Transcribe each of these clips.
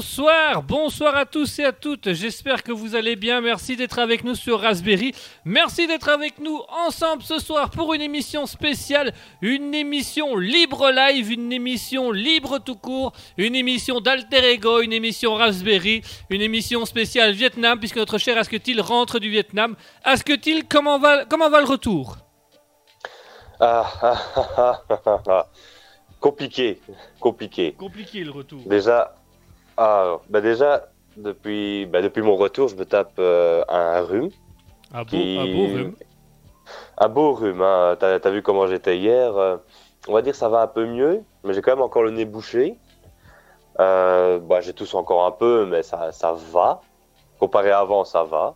Bonsoir, bonsoir à tous et à toutes. J'espère que vous allez bien. Merci d'être avec nous sur Raspberry. Merci d'être avec nous ensemble ce soir pour une émission spéciale, une émission libre live, une émission libre tout court, une émission d'alter ego, une émission Raspberry, une émission spéciale Vietnam puisque notre cher Asketil rentre du Vietnam? Asketil, comment va, comment va le retour? Ah, ah, ah, ah, ah. Compliqué, compliqué. Compliqué le retour. Déjà, ah, bah déjà depuis, bah depuis mon retour, je me tape euh, un rhume. Un beau, qui- un beau rhume. Un beau rhume. Hein. T'as as vu comment j'étais hier. euh, on va dire ça va un peu mieux, mais j'ai quand même encore le nez bouché. Euh, bah, j'ai tousse encore un peu, mais ça, ça va. Comparé à avant, ça va.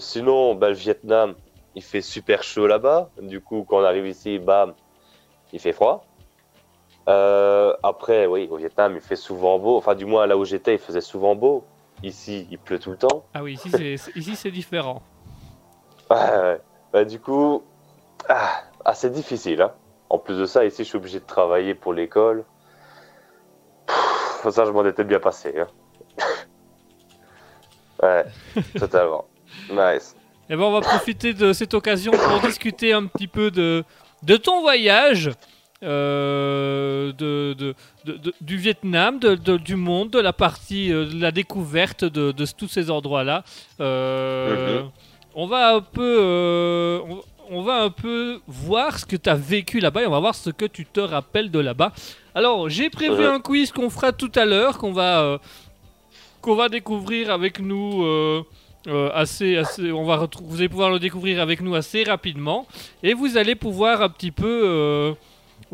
Sinon, bah, le Vietnam, il fait super chaud là-bas. Du coup, quand on arrive ici, bam, il fait froid. Euh, après, oui, au Vietnam, il fait souvent beau. Enfin, du moins, là où j'étais, il faisait souvent beau. Ici, il pleut tout le temps. Ah oui, ici c'est, différent. Ouais, ouais. Bah, du coup, ah, ah, c'est difficile. Hein. En plus de ça, ici, je suis obligé de travailler pour l'école. Ça, je m'en étais bien passé. hein. ouais, totalement. Nice. Eh ben, on va profiter de cette occasion pour discuter un petit peu de, de ton voyage, euh, de, de- de- de- du Vietnam, du monde, de la partie, euh, de la découverte de, tous ces endroits-là. Euh, Mhm. On va un peu, euh, on, on va un peu voir ce que tu as vécu là-bas et on va voir ce que tu te rappelles de là-bas. Alors, j'ai prévu Mhm. un quiz qu'on fera tout à l'heure, qu'on va, qu'on va découvrir avec nous. euh, assez, assez, on va vous allez pouvoir le découvrir avec nous assez rapidement et vous allez pouvoir un petit peu, euh,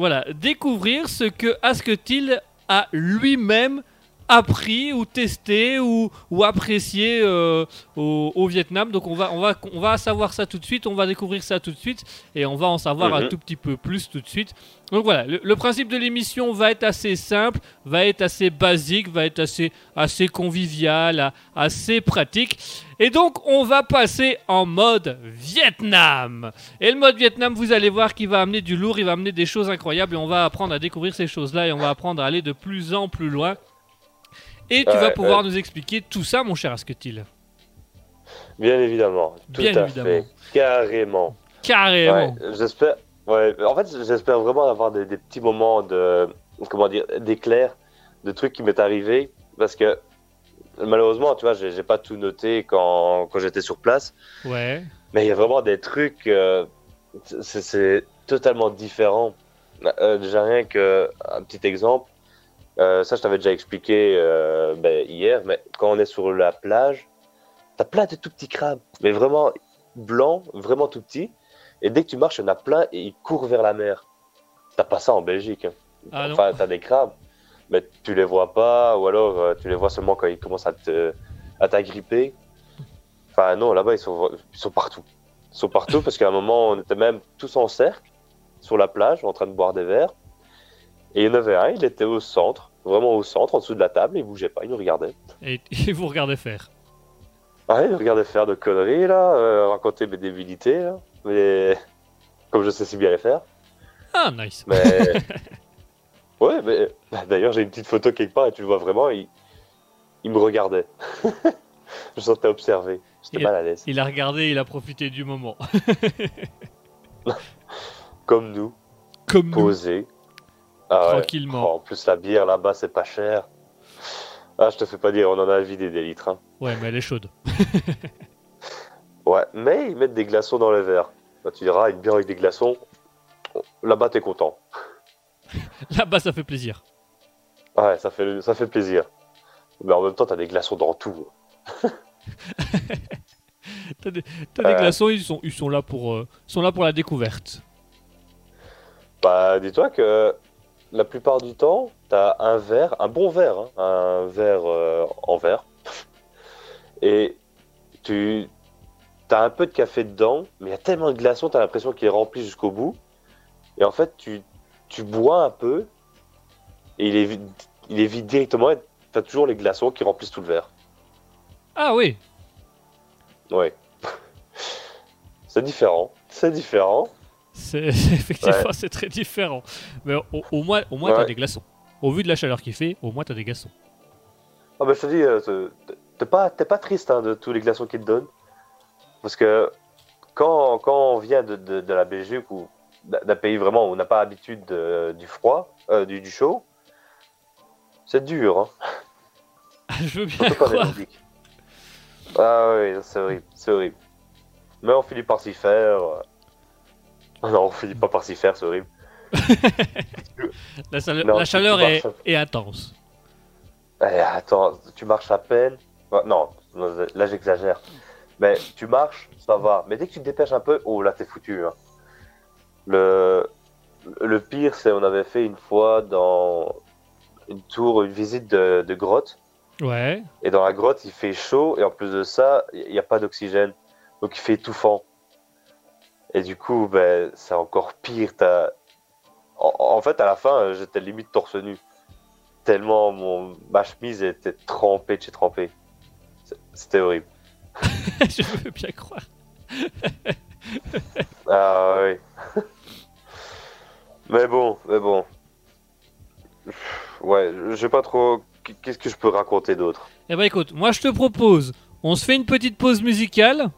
voilà, découvrir ce que Asketil a lui-même appris ou testé ou, ou apprécié euh, au, au Vietnam. Donc on va, on, va, on va savoir ça tout de suite, on va découvrir ça tout de suite et on va en savoir un Mhm. tout petit peu plus tout de suite. Donc voilà, le, le principe de l'émission va être assez simple, va être assez basique, va être assez, assez convivial, assez pratique. Et donc on va passer en mode Vietnam. Et le mode Vietnam, vous allez voir qu'il va amener du lourd, il va amener des choses incroyables et on va apprendre à découvrir ces choses-là et on va apprendre à aller de plus en plus loin. Et tu Ouais, vas pouvoir nous expliquer tout ça, mon cher Asketil. Bien évidemment. Tout Bien à évidemment. fait. Carrément. Carrément. Ouais, j'espère. Ouais, en fait, j'espère vraiment avoir des, des petits moments de, comment dire, d'éclairs, de trucs qui m'est arrivé, parce que malheureusement, tu vois, j'ai pas tout noté quand, quand j'étais sur place, Ouais. mais il y a vraiment des trucs, euh, c'est- c'est totalement différent. Euh, déjà rien que un petit exemple, euh, ça je t'avais déjà expliqué euh, ben, hier, mais quand on est sur la plage, t'as plein de tout petits crabes, mais vraiment blancs, vraiment tout petits. Et dès que tu marches, il y en a plein et ils courent vers la mer. T'as pas ça en Belgique. hein. Ah enfin, t'as des crabes, mais tu les vois pas, ou alors euh, tu les vois seulement quand ils commencent à te, à t'agripper. Enfin, non, là-bas, ils sont, ils sont partout. Ils sont partout parce qu'à un moment, on était même tous en cercle sur la plage en train de boire des verres. Et il y en avait un, il était au centre, vraiment au centre, en dessous de la table, il bougeait pas, il nous regardait. Et, et vous regardez faire. Ouais, il regardait faire de conneries, là, euh, raconter mes débilités, là. Mais comme je sais si bien les faire. Ah, nice. Mais. ouais, mais. bah, D'ailleurs, j'ai une petite photo quelque part et tu le vois vraiment, il, il me regardait. je sentais observé. J'étais mal à l'aise. Il a regardé, il a profité du moment. Comme nous, Comme nous, posé. Ah ouais. tranquillement. Oh, en plus, la bière là-bas, c'est pas cher. Ah, je te fais pas dire, on en a vidé des litres. hein. Ouais, mais elle est chaude. Ouais, mais ils mettent des glaçons dans les verres. Tu diras, une bière avec des glaçons, là-bas, t'es content. Là-bas, ça fait plaisir. Ouais, ça fait, ça fait plaisir. Mais en même temps, t'as des glaçons dans tout. T'as des, Euh. glaçons, ils sont, ils sont là pour, euh, sont là pour la découverte. Bah, dis-toi que la plupart du temps, t'as un verre, un bon verre, hein, un verre euh, en verre, et tu as un peu de café dedans, mais il y a tellement de glaçons, t'as l'impression qu'il est rempli jusqu'au bout, et en fait, tu, tu bois un peu, et il est, vide- il est vide directement, et t'as toujours les glaçons qui remplissent tout le verre. Ah oui, Ouais. c'est différent, c'est différent. c'est effectivement Ouais. c'est très différent. Mais au, au moins, au moins t'as des glaçons. au vu de la chaleur qu'il fait, au moins t'as des glaçons. Ah bah je te dis, euh, t'es- pas, t'es pas triste hein, de tous les glaçons qu'ils te donnent. Parce que quand, quand on vient de, de, de la Belgique ou d'un pays vraiment où on n'a pas l'habitude de- du froid, euh, du, du chaud, c'est dur. Hein. Je veux bien croire. Ah oui, c'est horrible, c'est horrible. Mais on finit par s'y faire. Non, on finit pas par s'y faire, c'est horrible. La, chaleur- Non, la tu- chaleur tu est, intense. Eh, attends, tu marches à peine. Non, là j'exagère. Mais tu marches, ça va. Mais dès que tu te dépêches un peu, oh là t'es foutu. hein. Le, le pire, c'est on avait fait une fois dans une tour, une visite de, de grotte. Ouais. Et dans la grotte, il fait chaud. Et en plus de ça, il n'y a pas d'oxygène. Donc il fait étouffant. Et du coup, ben, c'est encore pire. En, en fait, à la fin, j'étais limite torse nu. Tellement mon, ma chemise était trempée de chez trempée. C'était horrible. je veux bien croire. Ah oui. mais bon, mais bon. Ouais, je sais pas trop. Qu'est-ce que je peux raconter d'autre? Eh ben écoute, moi je te propose, on se fait une petite pause musicale.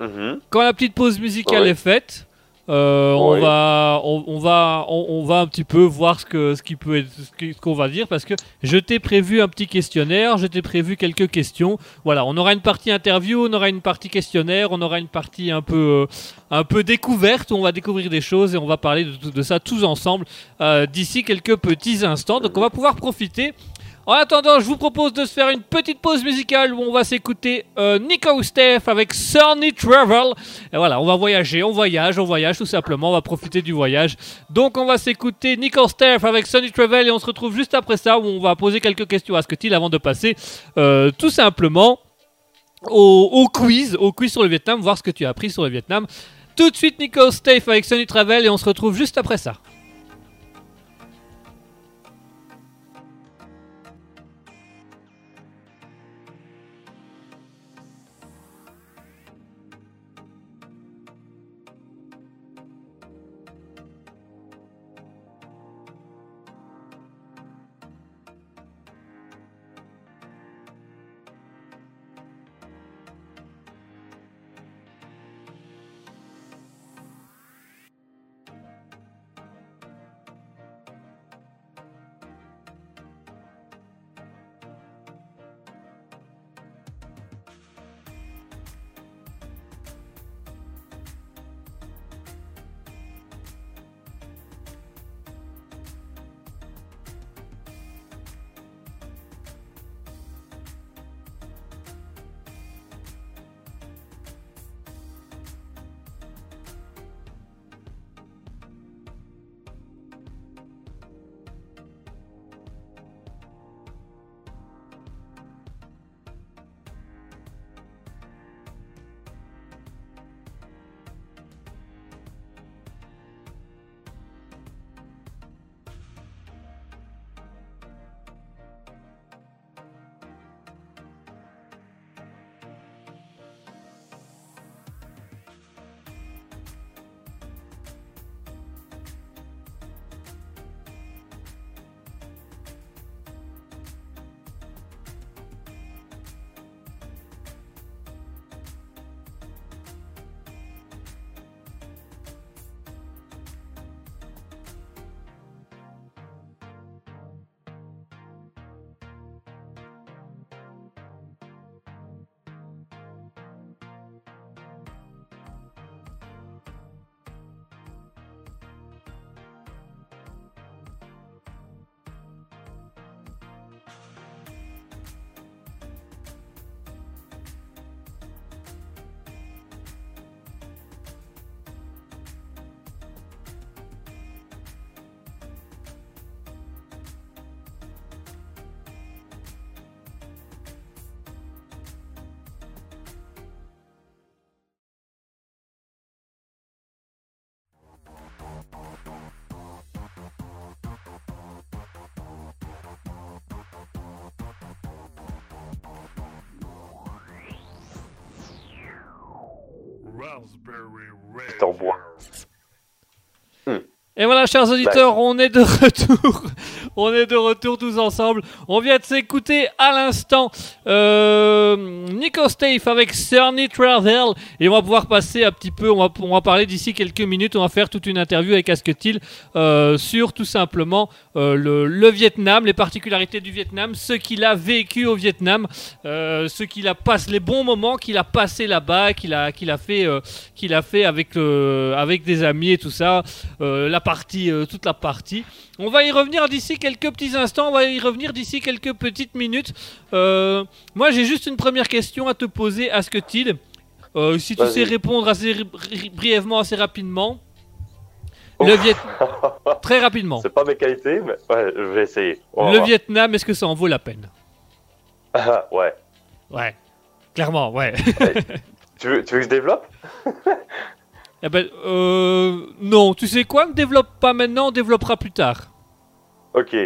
Mhm. Quand la petite pause musicale Ouais. est faite, euh, on Ouais. va, on, on va, on, on va un petit peu voir ce que, ce qui peut être, ce qu'on va dire parce que je t'ai prévu un petit questionnaire, je t'ai prévu quelques questions. Voilà, on aura une partie interview, on aura une partie questionnaire, on aura une partie un peu, euh, un peu découverte où on va découvrir des choses et on va parler de ça tous ensemble euh, d'ici quelques petits instants. Donc on va pouvoir profiter. En attendant, je vous propose de se faire une petite pause musicale où on va s'écouter euh, Nico avec Sunny Travel. Et voilà, on va voyager, on voyage, on voyage tout simplement, on va profiter du voyage. Donc on va s'écouter Nico Steph avec Sunny Travel et on se retrouve juste après ça où on va poser quelques questions à Scotty avant de passer euh, tout simplement au, au quiz, au quiz sur le Vietnam, voir ce que tu as appris sur le Vietnam. Tout de suite Nico Steph avec Sunny Travel et on se retrouve juste après ça. C'est en bois. Et voilà, chers auditeurs, on est de retour. On est de retour tous ensemble. On vient de s'écouter à l'instant euh, Nico Stave avec Cerny Travel. Et on va pouvoir passer un petit peu, on va, on va parler d'ici quelques minutes. On va faire toute une interview avec Asketil euh, sur tout simplement euh, le, le Vietnam, les particularités du Vietnam, ce qu'il a vécu au Vietnam, euh, ce qu'il a passé, les bons moments qu'il a passé là-bas, qu'il a, a fait, a fait avec, avec des amis et tout ça, la partie, toute la partie. On va y revenir d'ici quelques petits instants, on va y revenir d'ici quelques petites minutes. Euh, moi, j'ai juste une première question à te poser, Asketil. Euh, si tu sais répondre assez ri- ri- brièvement, assez rapidement. Le Viet... Très rapidement. C'est pas mes qualités, mais ouais, je vais essayer. On Le. Vietnam, est-ce que ça en vaut la peine? Ouais. Ouais. Clairement, ouais. Tu veux, tu veux que je développe? Eh ben, euh, non, tu sais quoi? Ne développe pas maintenant, on développera plus tard. Ok.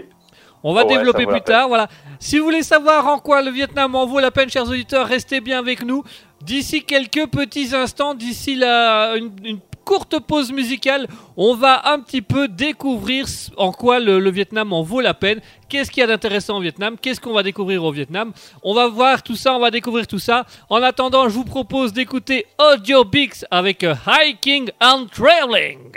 On va Oh ouais, développer plus tard, voilà. Si vous voulez savoir en quoi le Vietnam en vaut la peine, chers auditeurs, restez bien avec nous. D'ici quelques petits instants, d'ici la une, une courte pause musicale, on va un petit peu découvrir en quoi le, le Vietnam en vaut la peine. Qu'est-ce qu'il y a d'intéressant au Vietnam? Qu'est-ce qu'on va découvrir au Vietnam? On va voir tout ça, on va découvrir tout ça. En attendant, je vous propose d'écouter Audio Bix avec euh, Hiking and Trailing.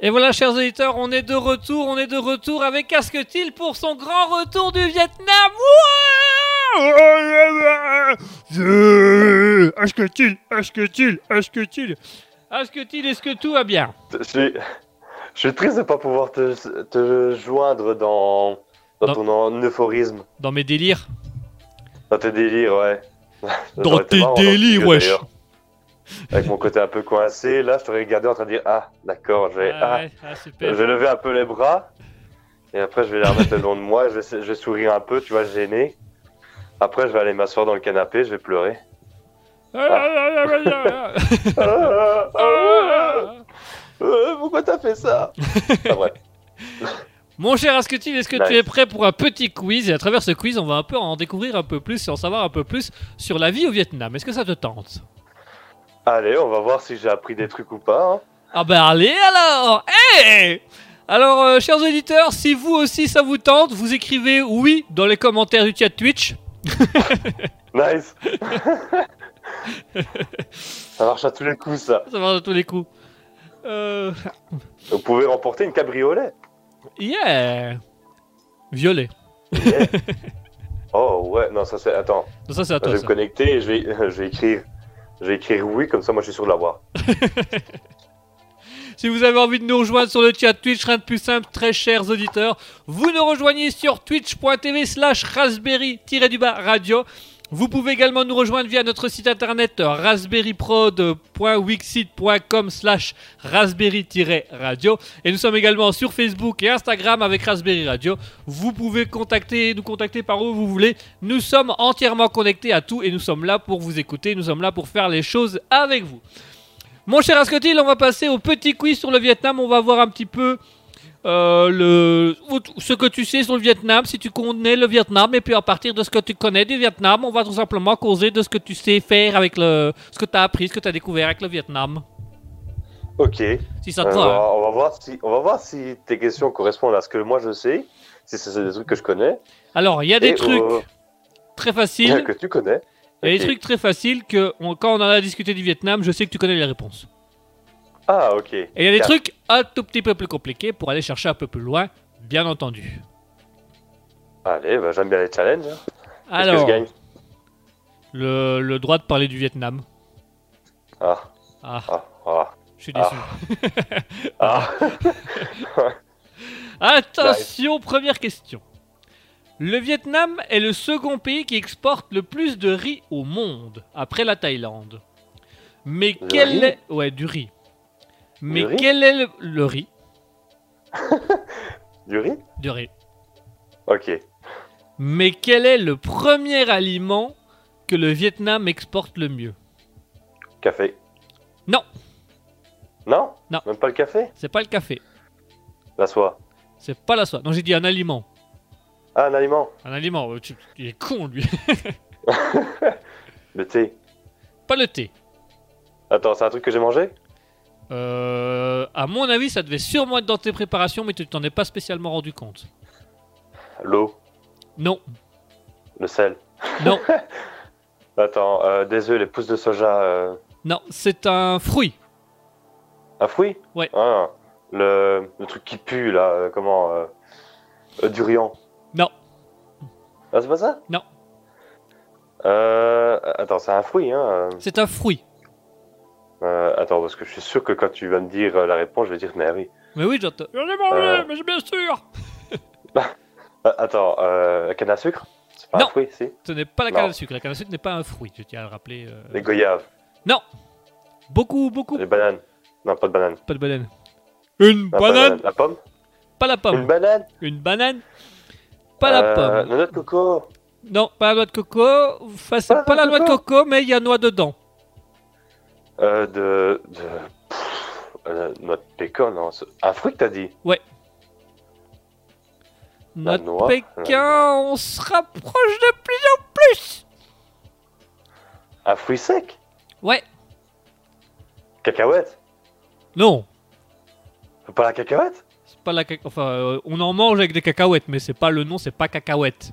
Et voilà, chers auditeurs, on est de retour, on est de retour avec Casquetil pour son grand retour du Vietnam. Asketil, Asketil, Asketil. Asketil, est-ce que tout va bien? Je suis, je suis triste de pas pouvoir te, te joindre dans, dans, Dans- ton euphorisme, Dans mes délires? Dans tes délires, ouais. Dans tes délires, wesh. Avec mon côté un peu coincé, là, je t'aurais regardé en train de dire Ah, d'accord, je vais, Ah ah, ouais, ah, je vais lever un peu les bras. Et après, je vais les remettre le long de moi. Je vais, je vais sourire un peu, tu vois, gêné. Après, je vais aller m'asseoir dans le canapé, je vais pleurer. Ah, pourquoi t'as fait ça? Ah. Mon cher Asketil, est-ce que tu es prêt pour un petit quiz? Et à travers ce quiz, on va un peu en découvrir un peu plus et en savoir un peu plus sur la vie au Vietnam. Est-ce que ça te tente? Allez, on va voir si j'ai appris des trucs ou pas. hein. Ah ben allez alors Hey Alors, euh, chers auditeurs, si vous aussi ça vous tente, vous écrivez oui dans les commentaires du chat Twitch. Nice Ça marche à tous les coups, ça. Ça va de tous les coups. Euh... Vous pouvez remporter une cabriolet. Yeah Violet. Yeah. oh, ouais, non, ça c'est. Attends, ça c'est à je toi vais me ça. connecter et je vais, je vais écrire. Je vais écrire oui, comme ça, moi je suis sûr de l'avoir. Si vous avez envie de nous rejoindre sur le chat Twitch, rien de plus simple, très chers auditeurs, vous nous rejoignez sur twitch.tv slash raspberry-du-bas radio. Vous pouvez également nous rejoindre via notre site internet euh, raspberryprod.wixit.com slash raspberry-radio. Et nous sommes également sur Facebook et Instagram avec Raspberry Radio. Vous pouvez nous contacter par où vous voulez. Nous sommes entièrement connectés à tout et nous sommes là pour vous écouter. Nous sommes là pour faire les choses avec vous. Mon cher Ascotil, on va passer au petit quiz sur le Vietnam. On va voir un petit peu euh, le, ce que tu sais sur le Vietnam, si tu connais le Vietnam. Et puis à partir de ce que tu connais du Vietnam, on va tout simplement causer de ce que tu sais faire avec le, ce que tu as appris, ce que tu as découvert avec le Vietnam. Ok. Si ça te Euh, va. on, hein. va, on va voir si, on va voir si tes questions correspondent à ce que moi je sais. Si c'est des trucs que je connais. Alors, il y a des et, trucs euh, très faciles. que tu connais. Il y a des trucs très faciles que on- quand on en a discuté du Vietnam, je sais que tu connais les réponses. Ah, ok. Et il y a des trucs un tout petit peu plus compliqués pour aller chercher un peu plus loin, bien entendu. Allez, bah, j'aime bien les challenges. hein. Que Alors, je gagne le, le droit de parler du Vietnam. Ah, Ah, ah, ah. je suis déçu. Ah, Attention, première question. Le Vietnam est le second pays qui exporte le plus de riz au monde, après la Thaïlande. Mais Le quel riz est... Ouais, du riz. Mais riz quel est le... le riz du riz Du riz. Ok. Mais quel est le premier aliment que le Vietnam exporte le mieux Café. Non. Non Non. Même pas le café C'est pas le café. La soie. C'est pas la soie. Non, j'ai dit un aliment. Ah, un aliment. Un aliment. euh, tu- Il est con, lui. Le thé. pas le thé. Attends, c'est un truc que j'ai mangé? Euh, à mon avis, ça devait sûrement être dans tes préparations, mais tu t'en es pas spécialement rendu compte. L'eau. Non, Le sel. non, Attends, euh, des œufs, les pousses de soja. euh, non, c'est un fruit. Un fruit Ouais. Ah, le, le truc qui pue, là. euh, comment Durian. Non, Ah, c'est pas ça Non. Euh, attends, c'est un fruit, hein. c'est un fruit. Euh, attends, parce que je suis sûr que quand tu vas me dire euh, la réponse, je vais dire, mais oui. Mais oui, j'entends. J'en ai mangé, Euh. mais c'est bien sûr. Ah, attends, euh, la canne à sucre? C'est pas Non. un fruit, si? Ce n'est pas la Non. canne à sucre. La canne à sucre n'est pas un fruit, je tiens à le rappeler. euh. Les goyaves, Non, beaucoup, beaucoup. les bananes. Non, pas de banane. Pas de banane. Une Non, banane, La pomme? Pas la Une pomme. banane? Une banane, pas la Euh, pomme. La noix de coco Non, pas la noix de coco. Enfin, c'est Pas la pas la noix de coco, mais il y a noix dedans. Euh, De. de... pff, euh, noix de pécan, non. c'est- Un fruit que t'as dit? La Notre noix, Pékin, on se rapproche de plus en plus. Un fruit sec? Ouais, Cacahuète? Non, Pas la cacahuète? C'est pas la caca... Enfin, euh, on en mange avec des cacahuètes, mais c'est pas le nom, c'est pas cacahuète.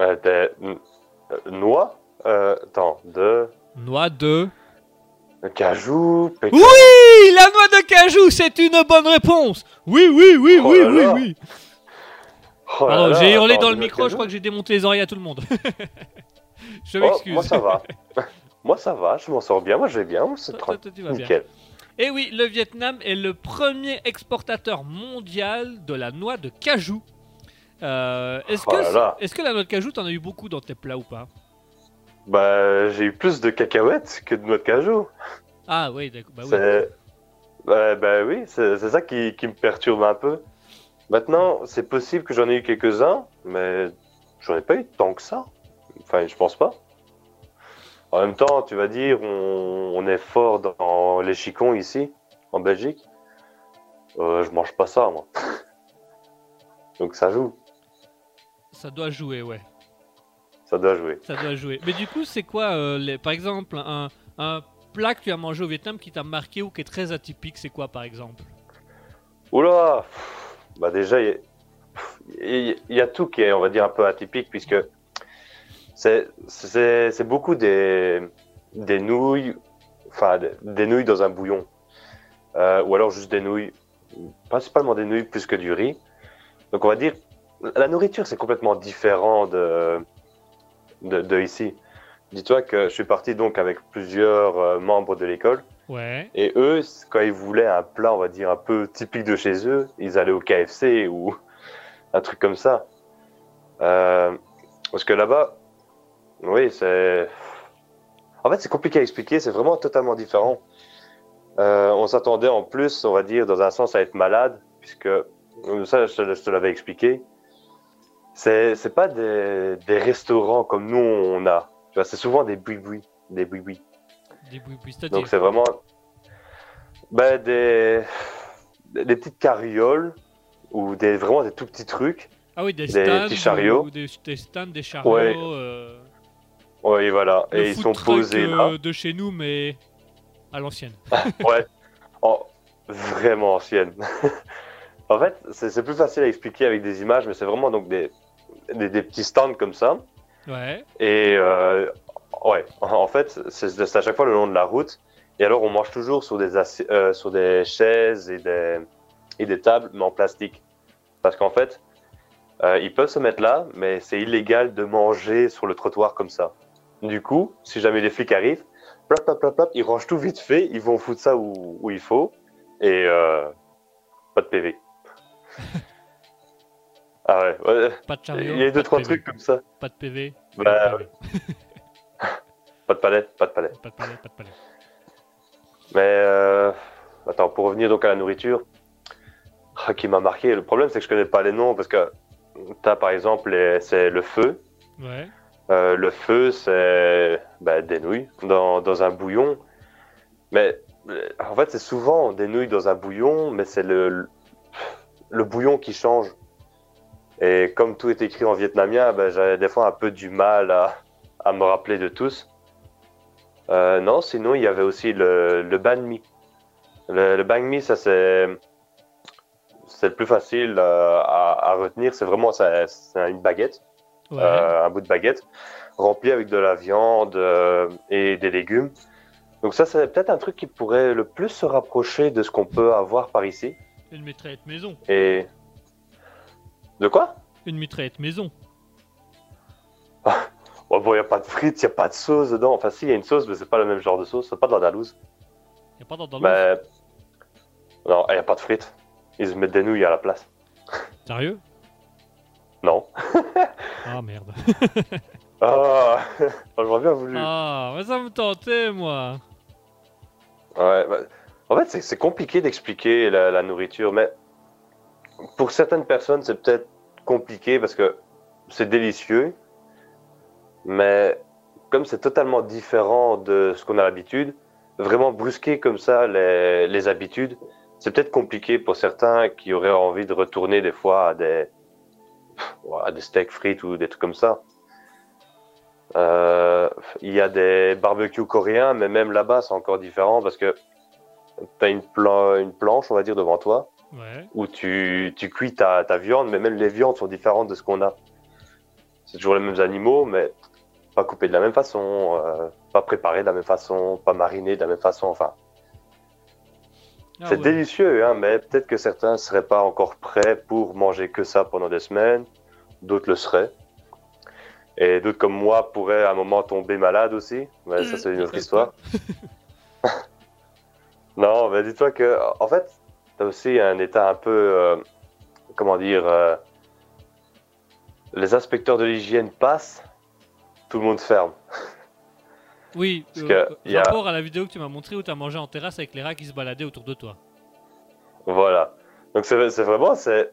euh, Des. n- euh, Noix? Euh, Attends, de. Noix de. Cajou, pécan. Oui, la noix de cajou, c'est une bonne réponse. Oui, oui, oui, Oh oui, là oui, là. oui. Oh Pardon, là, j'ai hurlé attends, dans le micro, je crois que j'ai démonté les oreilles à tout le monde. je Oh, m'excuse. moi ça va. moi ça va, je m'en sors bien, moi je vais bien, c'est. Nickel. Et oui, le Vietnam est le premier exportateur mondial de la noix de cajou. Euh, est-ce, Oh que, est-ce que la noix de cajou, t'en as eu beaucoup dans tes plats ou pas? Bah, j'ai eu plus de cacahuètes que de noix de cajou. Ah oui, d'accord. Bah oui. C'est- Bah, bah oui, c'est c'est ça qui, qui me perturbe un peu. Maintenant, c'est possible que j'en ai eu quelques-uns, mais j'en ai pas eu tant que ça. Enfin, je pense pas. En même temps, tu vas dire, on, on est fort dans les chicons ici, en Belgique. Euh, je mange pas ça, moi. Donc ça joue, Ça doit jouer, ouais. Ça doit jouer. Ça doit jouer. Mais du coup, c'est quoi, euh, les... par exemple, un, un plat que tu as mangé au Vietnam qui t'a marqué ou qui est très atypique C'est quoi, par exemple? Oula Bah déjà, il y, a- y tout qui est, on va dire, un peu atypique, puisque c'est beaucoup des, des nouilles, enfin, des, des nouilles dans un bouillon. Euh, ou alors juste des nouilles, principalement des nouilles plus que du riz. Donc on va dire, la nourriture, c'est complètement différent de, de, de ici. Dis-toi que je suis parti donc avec plusieurs euh, membres de l'école. Ouais. Et eux, quand ils voulaient un plat, on va dire, un peu typique de chez eux, ils allaient au KFC ou un truc comme ça. Euh, parce que là-bas, oui, c'est... En fait, c'est compliqué à expliquer, c'est vraiment totalement différent. Euh, on s'attendait en plus, on va dire, dans un sens, à être malade, puisque, ça, je te l'avais expliqué, c'est c'est pas des, des restaurants comme nous, on a. Tu vois, c'est souvent des boui-boui, des boui-boui. Des bouis c'est-à-dire Donc c'est vraiment ben, des... des petites carrioles ou des vraiment des tout petits trucs. Ah oui, des des stands. petits chariots. ou Des, des stands, des chariots. Ouais. euh, Oui, voilà. le Et ils sont posés euh, là. de chez nous, mais à l'ancienne. Ouais. Oh, vraiment ancienne. en fait, c'est c'est plus facile à expliquer avec des images, mais c'est vraiment donc des, des, des petits stands comme ça. Ouais. Et euh, ouais, en fait, c'est à chaque fois le long de la route. Et alors, on mange toujours sur des, euh, sur des chaises et des, et des tables, mais en plastique. Parce qu'en fait, euh, ils peuvent se mettre là, mais c'est illégal de manger sur le trottoir comme ça. Du coup, si jamais les flics arrivent, plop, plop, plop, plop, ils rangent tout vite fait, ils vont foutre ça où, où il faut, et euh, pas de PV. ah ouais, ouais. Pas de chariot. il y a deux, de trois PV. trucs comme ça. Pas de PV. Bah, pas, de PV. Pas de pas palais, pas de palais. Mais euh, attends, pour revenir donc à la nourriture, ah, qui m'a marqué. Le problème, c'est que je connais pas les noms parce que t'as par exemple c'est le feu. Ouais. Euh, le feu, c'est bah, des nouilles dans, dans un bouillon. Mais euh, en fait, c'est souvent des nouilles dans un bouillon, mais c'est le, le bouillon qui change. Et comme tout est écrit en vietnamien, ben, j'avais des fois un peu du mal à, à me rappeler de tous. Euh, non, sinon, il y avait aussi le, le banh mi. Le, le banh mi, ça c'est c'est le plus facile euh, à, à retenir. C'est vraiment ça- une baguette Ouais. euh, un bout de baguette rempli avec de la viande et des légumes. Donc ça, c'est peut-être un truc qui pourrait le plus se rapprocher de ce qu'on peut avoir par ici. Une mitraillette maison. Et de quoi Une mitraillette maison. oh, Bon, il n'y a pas de frites, il n'y a pas de sauce dedans. Enfin, si, il y a une sauce, mais c'est pas le même genre de sauce. C'est pas de l'andalouse. Y a pas dans Mais non, il n'y a pas de frites. Ils se mettent des nouilles à la place. Sérieux? Non. Ah merde. Ah, j'aurais bien voulu. Ah, mais ça me tentait, moi. Ouais, bah, en fait, c'est- c'est compliqué d'expliquer la, la nourriture, mais pour certaines personnes, c'est peut-être compliqué parce que c'est délicieux, mais comme c'est totalement différent de ce qu'on a l'habitude, vraiment brusquer comme ça les, les habitudes, c'est peut-être compliqué pour certains qui auraient envie de retourner des fois à des, à des steaks frites ou des trucs comme ça. Euh, il y a des barbecues coréens, mais même là-bas, c'est encore différent parce que tu as une, plan- une planche, on va dire, devant toi, Ouais. où tu, tu cuis ta, ta viande, mais même les viandes sont différentes de ce qu'on a. C'est toujours les mêmes animaux, mais pas coupés de la même façon. euh, pas préparé de la même façon, pas mariné de la même façon. Enfin, Ah c'est ouais. délicieux, hein, mais peut-être que certains seraient pas encore prêts pour manger que ça pendant des semaines. D'autres le seraient. Et d'autres comme moi pourraient à un moment tomber malade aussi. Mais ça, c'est une autre histoire. Non, mais dis-toi que, en fait, t'as aussi un état un peu, euh, comment dire, euh, les inspecteurs de l'hygiène passent, tout le monde ferme. Oui, Parce euh, que y a- rapport à la vidéo que tu m'as montré où tu as mangé en terrasse avec les rats qui se baladaient autour de toi. Voilà. Donc c'est vraiment, c'est,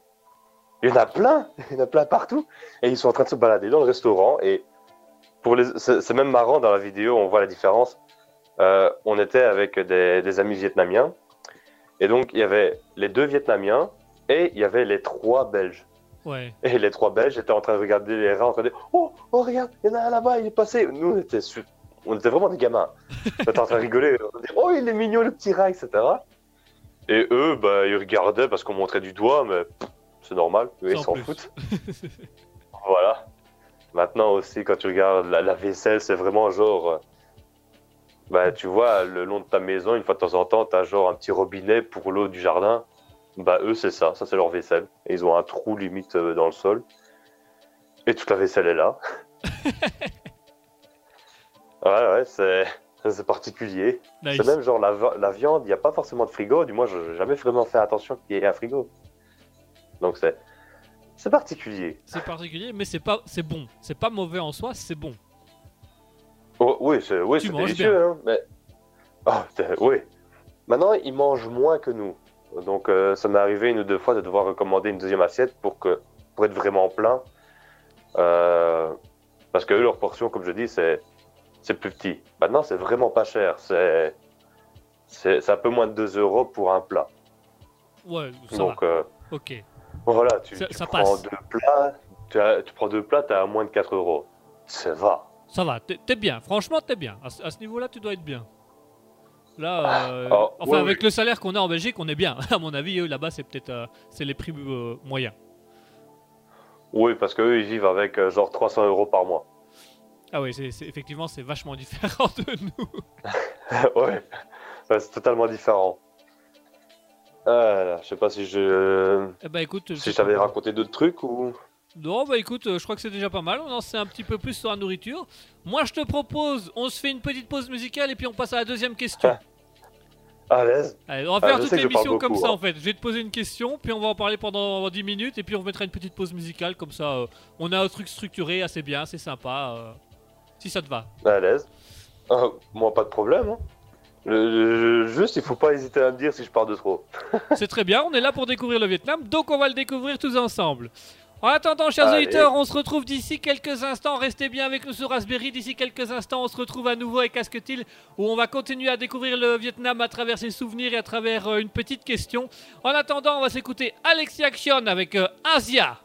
il y en a plein, il y en a plein partout, et ils sont en train de se balader dans le restaurant. Et pour les, c'est c'est même marrant dans la vidéo, on voit la différence. Euh, on était avec des, des amis vietnamiens, et donc il y avait les deux Vietnamiens et il y avait les trois Belges. Ouais. Et les trois Belges étaient en train de regarder les rats, en train de dire Oh, oh regarde, il y en a un là-bas, il est passé. Nous, on était, su- on était vraiment des gamins. On était en train de rigoler, on disait Oh, il est mignon le petit rat, etc. Et eux, bah, ils regardaient parce qu'on montrait du doigt, mais c'est normal, eux, ils s'en foutent. Voilà. Maintenant aussi, quand tu regardes la, la vaisselle, c'est vraiment genre. Bah, tu vois, le long de ta maison, une fois de temps en temps, t'as genre un petit robinet pour l'eau du jardin. Bah, eux, c'est ça, ça c'est leur vaisselle. Et ils ont un trou limite euh, dans le sol. Et toute la vaisselle est là. ouais, ouais, c'est c'est particulier. Nice. C'est même genre la, la viande, il n'y a pas forcément de frigo. Du moins, je n'ai jamais vraiment fait attention qu'il y ait un frigo. Donc, c'est c'est particulier. C'est particulier, mais c'est pas, c'est bon. C'est pas mauvais en soi, c'est bon. Oh, oui, c'est oui, délicieux, hein, mais... T'es- oui. Maintenant, ils mangent moins que nous. Donc, euh, ça m'est arrivé une ou deux fois de devoir recommander une deuxième assiette pour, que, pour être vraiment plein. Euh, parce que eux, leur portion, comme je dis, c'est plus petit. Maintenant, c'est vraiment pas cher. C'est un peu moins de 2 euros pour un plat. Ouais, ça Donc, va. euh, Ok. voilà, tu, Ça- tu ça prends passe. deux plats, tu, as- tu prends deux plats, t'as moins de 4 euros. Ça va. Ça va, t'es bien. Franchement, t'es bien. À, ce- à ce niveau-là, tu dois être bien. Là, euh, Oh, enfin, oui, avec oui. le salaire qu'on a en Belgique, on est bien. À mon avis, là-bas, c'est peut-être euh, c'est les prix euh, moyens. Oui, parce qu'eux, ils vivent avec euh, genre 300 euros par mois. Ah oui, c'est effectivement, c'est vachement différent de nous. ouais, c'est totalement différent. Ah là, je sais pas si je Eh ben, écoute, si je t'avais raconté d'autres trucs ou. Non, bah écoute, euh, je crois que c'est déjà pas mal. On en sait un petit peu plus sur la nourriture. Moi, je te propose, on se fait une petite pause musicale et puis on passe à la deuxième question. À l'aise. Allez, on va Ah, faire je toute l'émission comme beaucoup, ça hein. en fait. Je vais te poser une question, puis on va en parler pendant 10 minutes, et puis on mettra une petite pause musicale comme ça. euh, on a un truc structuré, assez bien, c'est sympa. euh, si ça te va. À l'aise. Ah, moi, pas de problème. hein. Le- le- juste, il faut pas hésiter à me dire si je parle de trop. C'est très bien, on est là pour découvrir le Vietnam, donc on va le découvrir tous ensemble. En attendant, chers Allez. auditeurs, on se retrouve d'ici quelques instants. Restez bien avec nous sur Raspberry. D'ici quelques instants, on se retrouve à nouveau avec Asketil, où on va continuer à découvrir le Vietnam à travers ses souvenirs et à travers euh, une petite question. En attendant, on va s'écouter Alexis Action avec euh, Asia.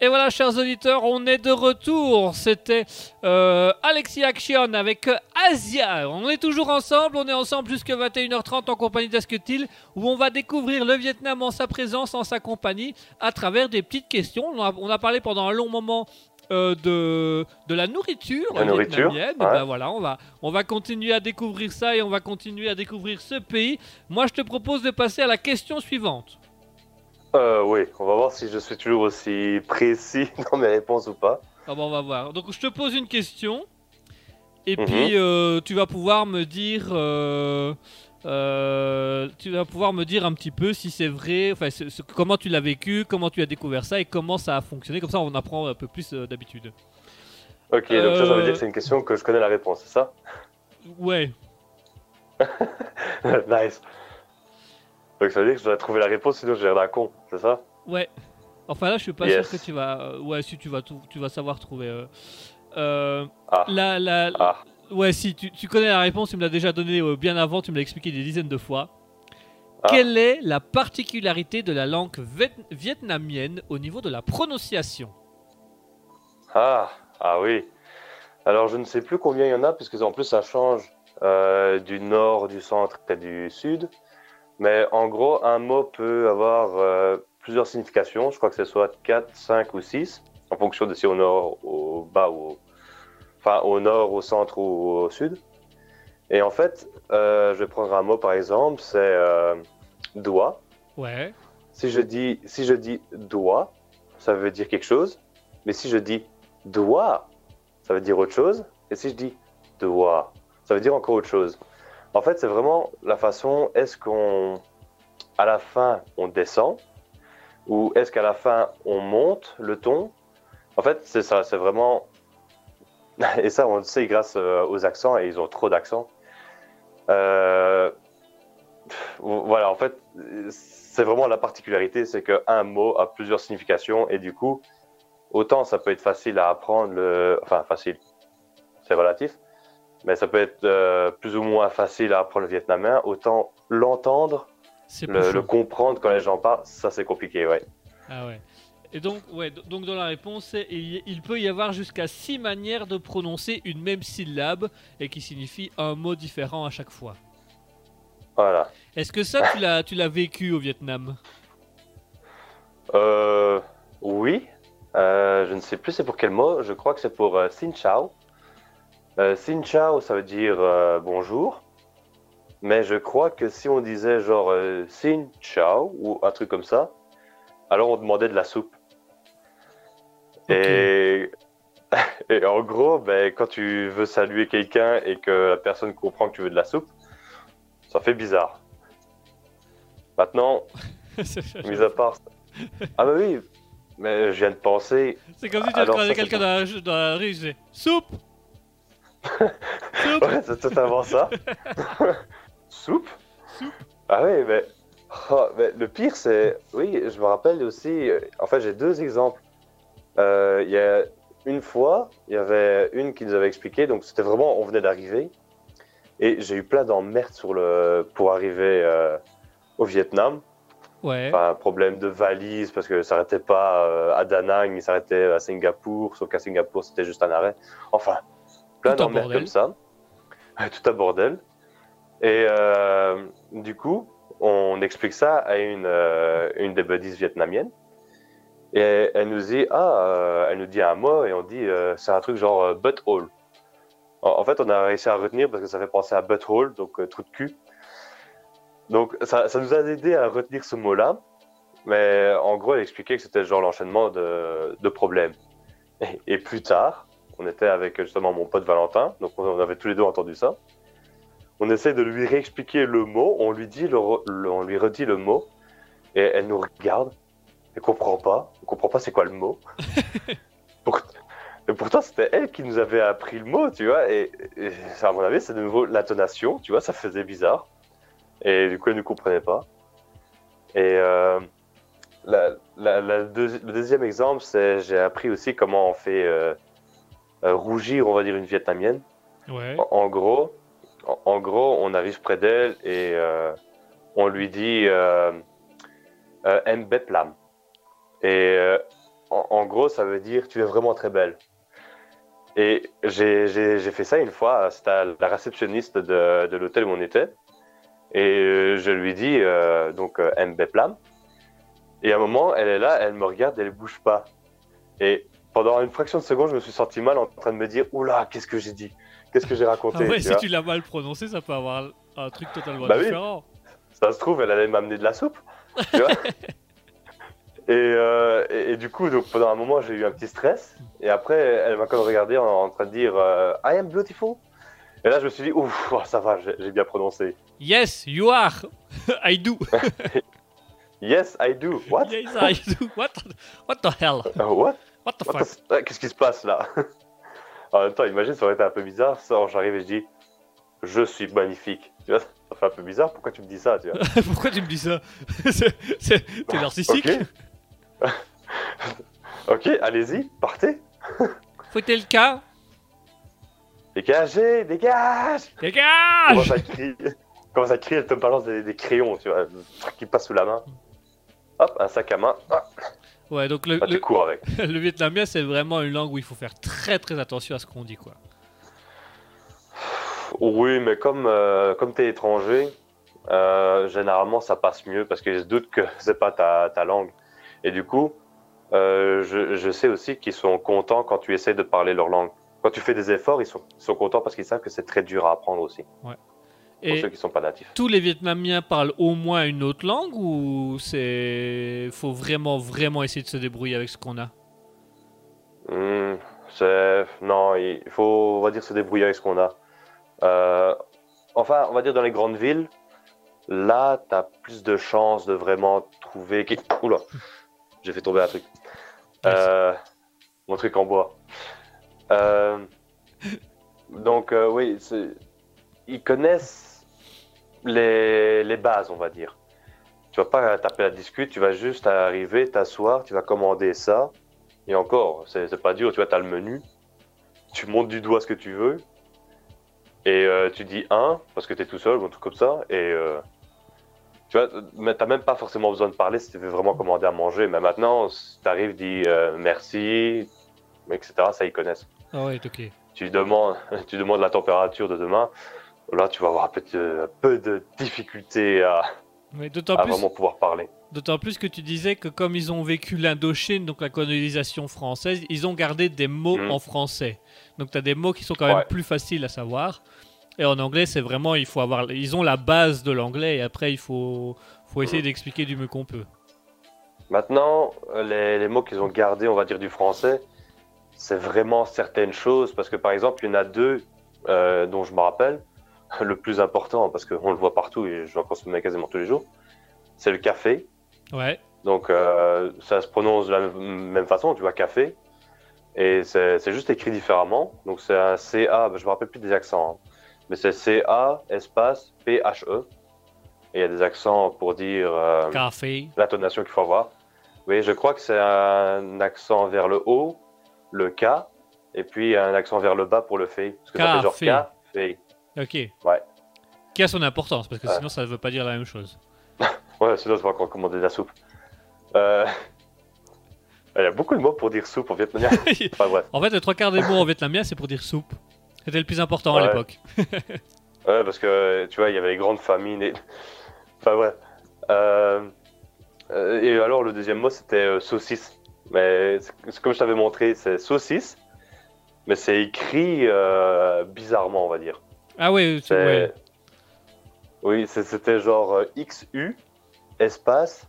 Et voilà, chers auditeurs, on est de retour. C'était euh, Alexis Action avec Asia. On est toujours ensemble. On est ensemble jusqu'à 21h30 en compagnie d'Asketil, où on va découvrir le Vietnam en sa présence, en sa compagnie, à travers des petites questions. On a, on a parlé pendant un long moment. euh, de, de la nourriture La nourriture, ouais. ben voilà, on va, on va continuer à découvrir ça et on va continuer à découvrir ce pays. Moi, je te propose de passer à la question suivante. Euh, oui, on va voir si je suis toujours aussi précis dans mes réponses ou pas. Ah bon, on va voir. Donc je te pose une question et Mhm. puis euh, tu vas pouvoir me dire, euh, tu vas pouvoir me dire un petit peu si c'est vrai, enfin comment tu l'as vécu, comment tu as découvert ça et comment ça a fonctionné. Comme ça, on apprend un peu plus d'habitude. Ok, donc ça, ça veut dire que c'est une question que je connais la réponse, c'est ça? Ouais. Nice. Donc ça veut dire que je dois trouver la réponse, sinon j'ai l'air d'un con, c'est ça? Ouais. Enfin là, je suis pas Yes. sûr que tu vas. euh, ouais, si tu vas, tout- tu vas savoir trouver. euh, euh, Ah. la, la, Ah. Ouais, si tu, tu connais la réponse, tu me l'as déjà donnée euh, bien avant, tu me l'as expliqué des dizaines de fois. Ah. Quelle est la particularité de la langue viet- vietnamienne au niveau de la prononciation? Ah, ah oui. Alors je ne sais plus combien il y en a, puisque en plus ça change du nord, du centre et du sud. Mais en gros, un mot peut avoir euh, plusieurs significations. Je crois que c'est soit 4, 5 ou 6, en fonction de si au nord, au bas ou au... Enfin, au nord, au centre ou au sud. Et en fait, euh, je vais prendre un mot par exemple, c'est euh, doigt. Ouais. Si je dis, si je dis doigt, ça veut dire quelque chose. Mais si je dis doigt, ça veut dire autre chose. Et si je dis doigt, ça veut dire encore autre chose. En fait, c'est vraiment la façon, est-ce qu'on, à la fin, on descend Ou est-ce qu'à la fin, on monte le ton? En fait, c'est ça, c'est vraiment... Et ça, on le sait grâce euh, aux accents, et ils ont trop d'accents. Euh, Voilà, en fait, c'est vraiment la particularité, c'est qu'un mot a plusieurs significations, et du coup, autant ça peut être facile à apprendre, enfin facile, c'est relatif, mais ça peut être euh, plus ou moins facile à apprendre le vietnamien, autant l'entendre, le, comprendre quand les gens parlent, ça c'est compliqué, ouais. Ah ouais. Et donc, ouais, do- donc dans la réponse, il, peut y avoir jusqu'à six manières de prononcer une même syllabe et qui signifie un mot différent à chaque fois. Voilà. Est-ce que ça, tu l'as, tu l'as vécu au Vietnam? Euh, oui, Euh, je ne sais plus c'est pour quel mot, je crois que c'est pour euh, Xin Chao. Euh, Xin Chao, ça veut dire euh, bonjour, mais je crois que si on disait genre euh, Xin Chao ou un truc comme ça, alors on demandait de la soupe. Et... et en gros, ben, quand tu veux saluer quelqu'un et que la personne comprend que tu veux de la soupe, ça fait bizarre. Maintenant, mis à part. Ah, bah oui, mais je viens de penser. C'est comme si tu c'est quelqu'un dans, la- dans la rue, Soupe Soupe Ouais, c'est totalement ça. Soupe Soupe. Ah oui, mais... oh, mais le pire, c'est... Oui, je me rappelle aussi... euh, En fait, j'ai deux exemples. Euh, Il y a une fois, il y avait une qui nous avait expliqué, donc c'était vraiment... On venait d'arriver. Et j'ai eu plein d'emmerdes sur le... pour arriver euh, au Vietnam. Ouais. Enfin, un problème de valise parce que ça s'arrêtait pas euh, à Da Nang, il s'arrêtait à Singapour, sauf qu'à Singapour c'était juste un arrêt. Enfin, plein d'emmerdes comme ça. Tout un bordel. Et euh, du coup, on explique ça à une, euh, une des buddies vietnamiennes. Et elle nous dit, ah, euh, elle nous dit un mot et on dit, c'est un truc genre butthole. En, en fait, on a réussi à retenir parce que ça fait penser à butthole, donc trou de cul. Donc ça, ça nous a aidé à retenir ce mot-là. Mais en gros, elle expliquait que c'était genre l'enchaînement de, de problèmes. Et, et plus tard, on était avec justement mon pote Valentin, donc on, avait tous les deux entendu ça. On essaie de lui réexpliquer le mot, on lui, dit le, re- le- on lui redit le mot, et elle nous regarde, elle comprend pas, on comprend pas c'est quoi le mot. Pour- et pourtant, c'était elle qui nous avait appris le mot, tu vois, et, et à mon avis, c'est de nouveau l'intonation, tu vois, ça faisait bizarre. Et du coup, elle ne comprenait pas. Et euh, la- la- la deuxi- le deuxième exemple, c'est j'ai appris aussi comment on fait euh, rougir, on va dire, une vietnamienne. Ouais. En, en gros, en, en gros, on arrive près d'elle et euh, on lui dit, euh, euh, Mbeplam. Et euh, en, en gros, ça veut dire tu es vraiment très belle. Et j'ai fait ça une fois, c'était à la réceptionniste de, de l'hôtel où on était. Et euh, je lui dis, euh, donc euh, Mbeplam. Et à un moment, elle est là, elle me regarde, elle bouge pas. Et pendant une fraction de seconde, je me suis senti mal en train de me dire, oula, qu'est-ce que j'ai dit? Qu'est-ce que j'ai Ah raconté? Ouais, tu si tu l'as mal prononcé, ça peut avoir un truc totalement Bah oui. différent. Ça se trouve, elle allait m'amener de la soupe. Tu vois? Et, euh, et, et du coup, donc, pendant un moment, j'ai eu un petit stress. Et après, elle m'a quand même regardé en, en train de dire euh, I am beautiful. Et là, je me suis dit, ouf, oh, ça va, j'ai bien prononcé. Yes, you are. I do. Yes, I do. What? Yes, I do. What? What the hell? What, What the What fuck? the- Ah, Qu'est-ce qui se passe là? En même temps, imagine, ça aurait été un peu bizarre. Ça, j'arrive et je dis, je suis magnifique. Tu vois, ça fait un peu bizarre. Pourquoi tu me dis ça tu vois? Pourquoi tu me dis ça? T'es narcissique? Ok. allez-y, partez. Fouettez le cas Dégagez, dégage Dégage Commence à crier, commence à crier, elle te balance des, des crayons, tu vois, qui passe sous la main. Hop, un sac à main, ah, Ouais, donc le, bah, tu le, cours avec. le vietnamien, c'est vraiment une langue où il faut faire très très attention à ce qu'on dit, quoi. Oui, mais comme, euh, comme t'es étranger, euh, généralement ça passe mieux parce qu'ils se doutent que c'est pas ta, ta langue. Et du coup, euh, je, je sais aussi qu'ils sont contents quand tu essaies de parler leur langue. Quand tu fais des efforts, ils sont, ils sont contents parce qu'ils savent que c'est très dur à apprendre aussi, Et ceux qui sont pas natifs. tous les Vietnamiens parlent au moins une autre langue ou c'est faut vraiment vraiment essayer de se débrouiller avec ce qu'on a? Hmm, c'est non, il faut on va dire se débrouiller avec ce qu'on a. Euh, enfin, on va dire dans les grandes villes, là, tu as plus de chances de vraiment trouver. Oula, j'ai fait tomber un truc. Euh, mon truc en bois. Euh, donc oui, c'est- ils connaissent les, les bases, on va dire. Tu vas pas taper la discute, tu vas juste arriver, t'asseoir, tu vas commander ça. Et encore, c'est pas dur, tu vois, t'as le menu, tu montes du doigt ce que tu veux, et euh, tu dis un, parce que t'es tout seul, ou un truc comme ça, et euh, tu vois, mais t'as même pas forcément besoin de parler si tu veux vraiment commander à manger, mais maintenant, si t'arrives, dis euh, merci, etc., ça ils connaissent. Ah ouais, ok. Tu demandes, tu demandes la température de demain, là tu vas avoir un peu de, peu de difficulté à, Mais à plus vraiment pouvoir parler. D'autant plus que tu disais que comme ils ont vécu l'Indochine, donc la colonisation française, ils ont gardé des mots Mhm. en français. Donc tu as des mots qui sont quand même plus faciles à savoir. Et en anglais, c'est vraiment, il faut avoir, ils ont la base de l'anglais et après il faut, faut essayer d'expliquer du mieux qu'on peut. Maintenant, euh, les, les mots qu'ils ont gardés, on va dire, du français, c'est vraiment certaines choses. Parce que, par exemple, il y en a deux euh, dont je me rappelle. Le plus important, parce qu'on le voit partout et j'en consomme quasiment tous les jours, c'est le café. Ouais. Donc, euh, ça se prononce de la même façon, tu vois, café. Et c'est juste écrit différemment. Donc, c'est un CA, je me rappelle plus des accents. hein. Mais c'est CA, espace, P-H-E. Et il y a des accents pour dire euh, Café. l'intonation qu'il faut avoir. Oui, je crois que c'est un accent vers le haut, le K, et puis un accent vers le bas pour le fait. Parce que ça fait genre Café. Ok. Ouais. Qui a son importance parce que Ouais. sinon ça ne veut pas dire la même chose. Ouais, sinon, je vais encore commander de la soupe. Euh, Il y a beaucoup de mots pour dire soupe en vietnamien. enfin, bref. en fait, les trois quarts des mots en vietnamien, c'est pour dire soupe. C'était le plus important à Ouais. l'époque. Ouais, parce que tu vois, il y avait les grandes famines et. Enfin, bref. Euh, euh, Et alors, le deuxième mot, c'était euh, saucisse. Mais comme je t'avais montré, c'est saucisse, mais c'est écrit euh, bizarrement, on va dire. Ah ouais, c'est- ouais. Oui, c'est- c'était genre euh, XU, espace,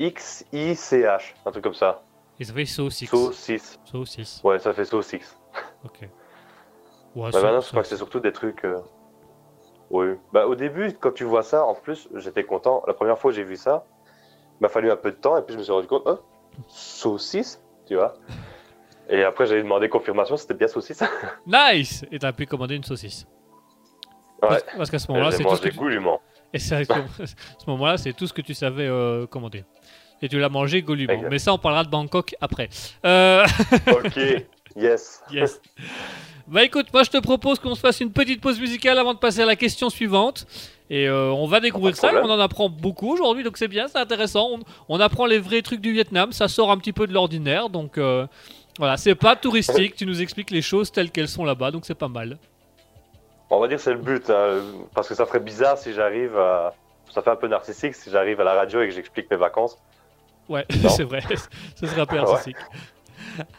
XICH, un truc comme ça. Et ça fait saucisse. Saucisse. Saucisse. Ouais, ça fait saucisse. Ok. Ouais, Mais sau- maintenant, je crois que c'est surtout des trucs. euh, Oui. Bah, au début, quand tu vois ça, en plus, j'étais content. La première fois que j'ai vu ça, il m'a fallu un peu de temps et puis je me suis rendu compte, oh, saucisse, tu vois. Et après, j'ai demandé confirmation, c'était bien saucisse. Nice Et t'as pu commander une saucisse. Ouais. Parce, qu'à ce moment-là, c'est tout ce que tu... goulûment. Et c'est à ce ce moment-là, c'est tout ce que tu savais euh, commander. Et tu l'as mangé goulûment. Exact. Mais ça, on parlera de Bangkok après. Euh, Ok, yes. yes. Bah écoute, moi je te propose qu'on se fasse une petite pause musicale avant de passer à la question suivante. Et euh, on va découvrir ça, on en apprend beaucoup aujourd'hui, donc c'est bien, c'est intéressant. On, on apprend les vrais trucs du Vietnam, ça sort un petit peu de l'ordinaire, donc euh, voilà, c'est pas touristique, tu nous expliques les choses telles qu'elles sont là-bas, donc c'est pas mal. On va dire que c'est le but, hein, parce que ça ferait bizarre si j'arrive à... Ça fait un peu narcissique si j'arrive à la radio et que j'explique mes vacances. Ouais, c'est vrai, ce serait un peu Ouais. artistique.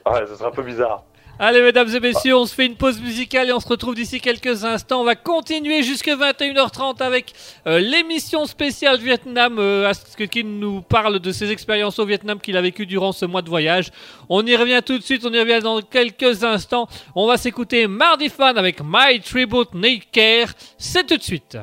Ouais, ce serait un peu bizarre. Allez, mesdames et messieurs, on se fait une pause musicale et on se retrouve d'ici quelques instants. On va continuer jusque 21h30 avec euh, l'émission spéciale Vietnam. Euh, qui nous parle de ses expériences au Vietnam qu'il a vécu durant ce mois de voyage. On y revient tout de suite, on y revient dans quelques instants. On va s'écouter Mardi Fan avec My Tribute Need Care. C'est tout de suite.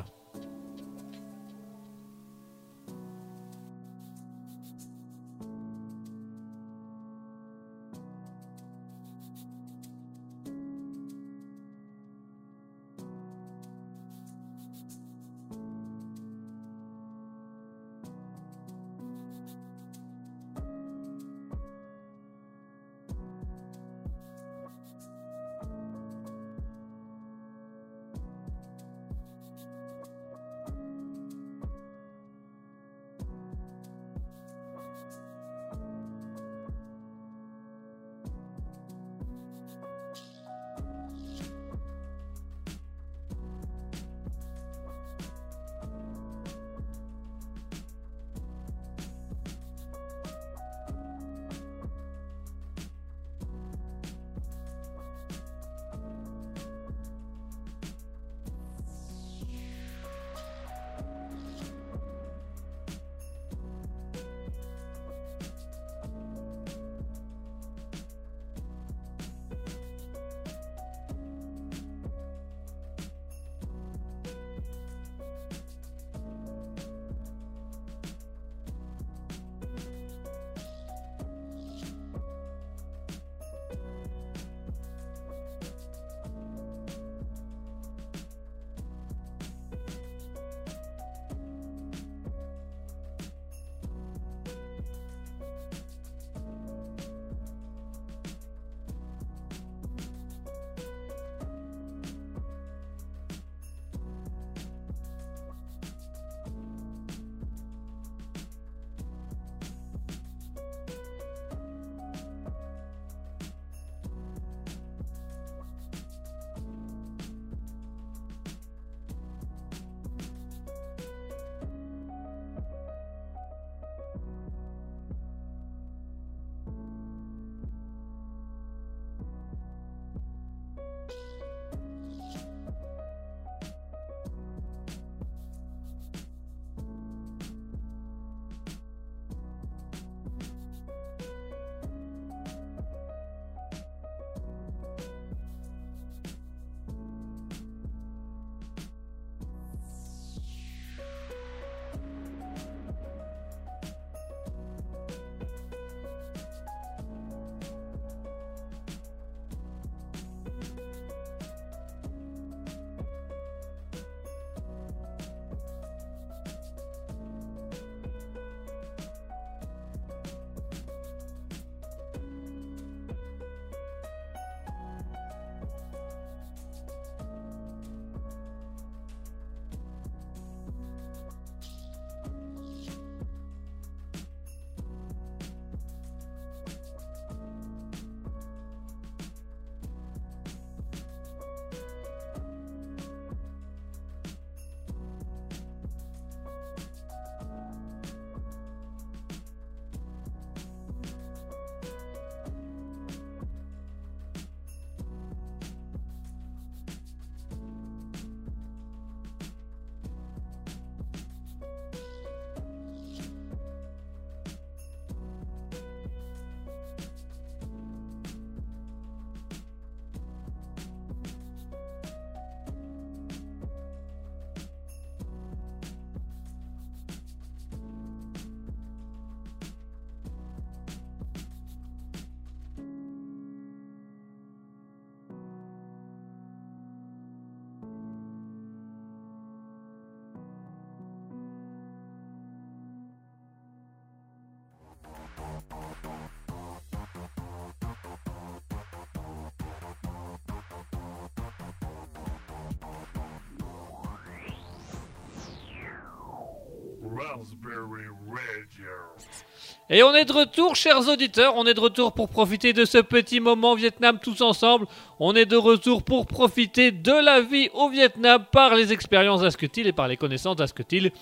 Et on est de retour, chers auditeurs. On est de retour pour profiter de ce petit moment Vietnam tous ensemble. On est de retour pour profiter de la vie au Vietnam par les expériences d'Asketil et par les connaissances d'Asketil.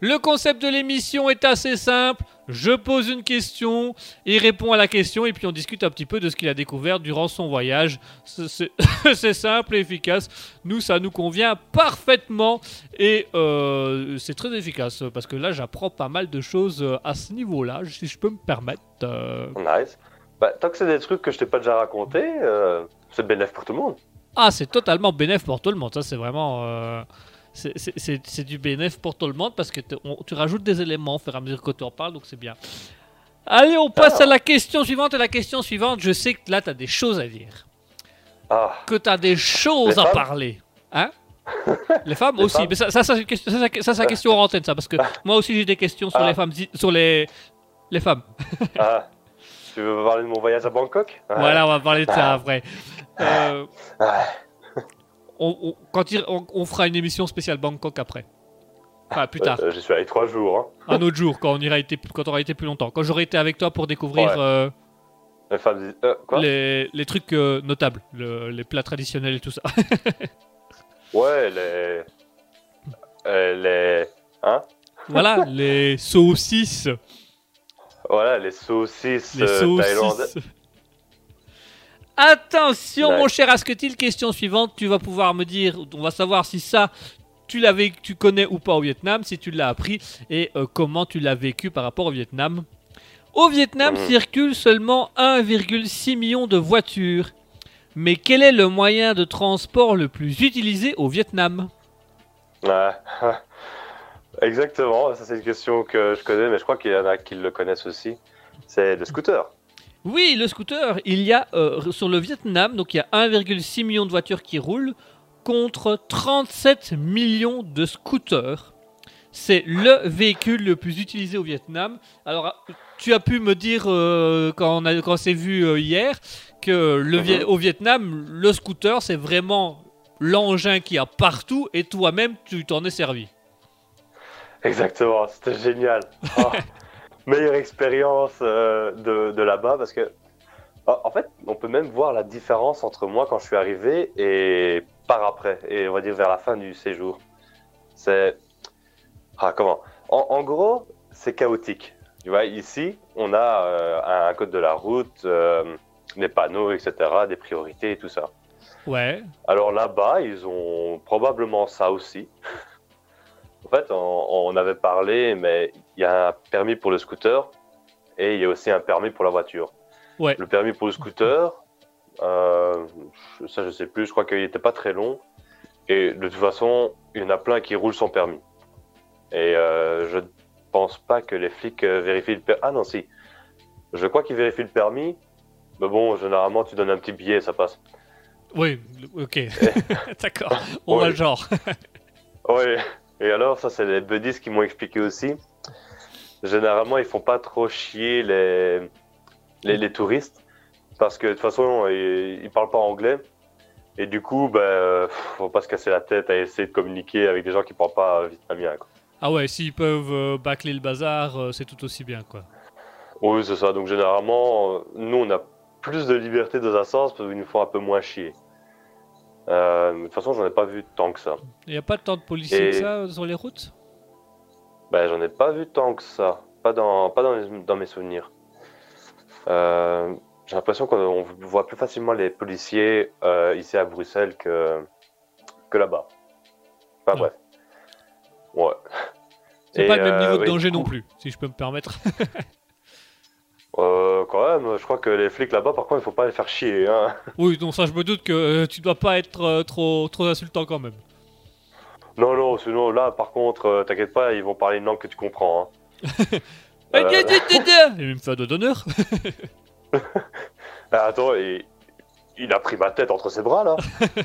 Le concept de l'émission est assez simple. Je pose une question, il répond à la question et puis on discute un petit peu de ce qu'il a découvert durant son voyage. C'est- simple et efficace. Nous, ça nous convient parfaitement et euh, c'est très efficace parce que là, j'apprends pas mal de choses euh, à ce niveau-là, si je peux me permettre. euh. Nice. Bah, tant que c'est des trucs que je t'ai pas déjà raconté, euh, c'est bénéfique pour tout le monde. Ah, c'est totalement bénéf pour tout le monde. Ça, c'est vraiment. C'est- du bénéf pour tout le monde parce que on- tu rajoutes des éléments au fur et à mesure que tu en parles, donc c'est bien. Allez, on passe à la question suivante. Et la question suivante, je sais que là, tu as des choses à dire. Ah, Que tu as des choses Les à femmes parler. Hein? Les femmes Les aussi. femmes Mais ça, ça, ça, c'est une question- ça, ça, ça, c'est une question en antenne, ça. Parce que moi aussi, j'ai des questions sur Ah. les femmes. Sur les, les femmes. ah. Tu veux parler de mon voyage à Bangkok? Ah. Voilà, on va parler de ça après. Euh, Ah. On, on- quand il- on, on fera une émission spéciale Bangkok après. Enfin, plus tard. Euh, J'y suis allé trois jours. Hein. Un autre jour, quand on, ira été, quand on aura été plus longtemps. Quand j'aurai été avec toi pour découvrir Ouais. euh, Les femmes disent. Euh, quoi? les, les trucs euh, notables, le- les plats traditionnels et tout ça. Ouais, les. euh, les. Hein? Voilà, les saucisses. Voilà, les saucisses Les euh, thaïlandaises. Attention, Ouais. mon cher Asketil, question suivante. Tu vas pouvoir me dire, on va savoir si ça, tu l'avais, tu connais ou pas au Vietnam, si tu l'as appris et euh, comment tu l'as vécu par rapport au Vietnam. Au Vietnam Mhm. circulent seulement 1,6 million de voitures. Mais quel est le moyen de transport le plus utilisé au Vietnam? Ouais. Exactement, ça c'est une question que je connais, mais je crois qu'il y en a qui le connaissent aussi. C'est le scooter. Oui, le scooter. Il y a euh, sur le Vietnam, donc il y a 1,6 million de voitures qui roulent contre 37 millions de scooters. C'est le véhicule le plus utilisé au Vietnam. Alors, tu as pu me dire euh, quand on, a- quand on s'est vu euh, hier que le. Viet- au Vietnam, le scooter c'est vraiment l'engin qu'il y a partout et toi-même tu t'en es servi. Exactement, c'était génial. Oh, meilleure expérience euh, de, de là-bas parce que, en fait, on peut même voir la différence entre moi quand je suis arrivé et par après, et on va dire vers la fin du séjour. C'est. Ah, comment? En, en gros, c'est chaotique. Tu vois, ici, on a euh, un code de la route, euh, des panneaux, etc., des priorités et tout ça. Ouais. Alors là-bas, ils ont probablement ça aussi. en fait, on, on avait parlé, mais il y a un permis pour le scooter et il y a aussi un permis pour la voiture. Ouais. Le permis pour le scooter, euh, je- ça je sais plus, je crois qu'il n'était pas très long. Et de toute façon, il y en a plein qui roulent sans permis. Et euh, je ne pense pas que les flics euh, vérifient le permis. Ah non, si. Je crois qu'ils vérifient le permis. Mais bon, généralement, tu donnes un petit billet, ça passe. Oui, ok. D'accord. On voit Ouais. le genre. Oui, et alors, ça, c'est les buddies qui m'ont expliqué aussi. Généralement, ils font pas trop chier les, les, les touristes parce que de toute façon, ils, ils parlent pas anglais. Et du coup, ben, euh, faut pas se casser la tête à essayer de communiquer avec des gens qui parlent pas vietnamien. Quoi. Ah ouais, s'ils peuvent euh, bâcler le bazar, euh, c'est tout aussi bien, quoi. Oui, c'est ça. Donc, généralement, euh, nous, on a plus de liberté dans un sens parce qu'ils nous font un peu moins chier. Euh, de toute façon, j'en ai pas vu tant que ça. Il n'y a pas tant de policiers Et- que ça sur les routes? Ben, j'en ai pas vu tant que ça. Pas dans, pas dans, les- dans mes souvenirs. Euh, j'ai l'impression qu'on voit plus facilement les policiers euh, ici à Bruxelles que, que là-bas. Enfin Ouais. bref. Ouais. C'est pas le même euh, niveau de danger non plus, si je peux me permettre. euh, quand même, je crois que les flics là-bas, par contre, il faut pas les faire chier. Hein. oui, donc ça, je me doute que euh, tu dois pas être euh, trop, trop insultant quand même. Non, non, sinon là, par contre, euh, t'inquiète pas, ils vont parler une langue que tu comprends. Hein. Euh, dia, dia, dia, dia Il me fait un doigt d'honneur. Ah, attends, et- il a pris ma tête entre ses bras là.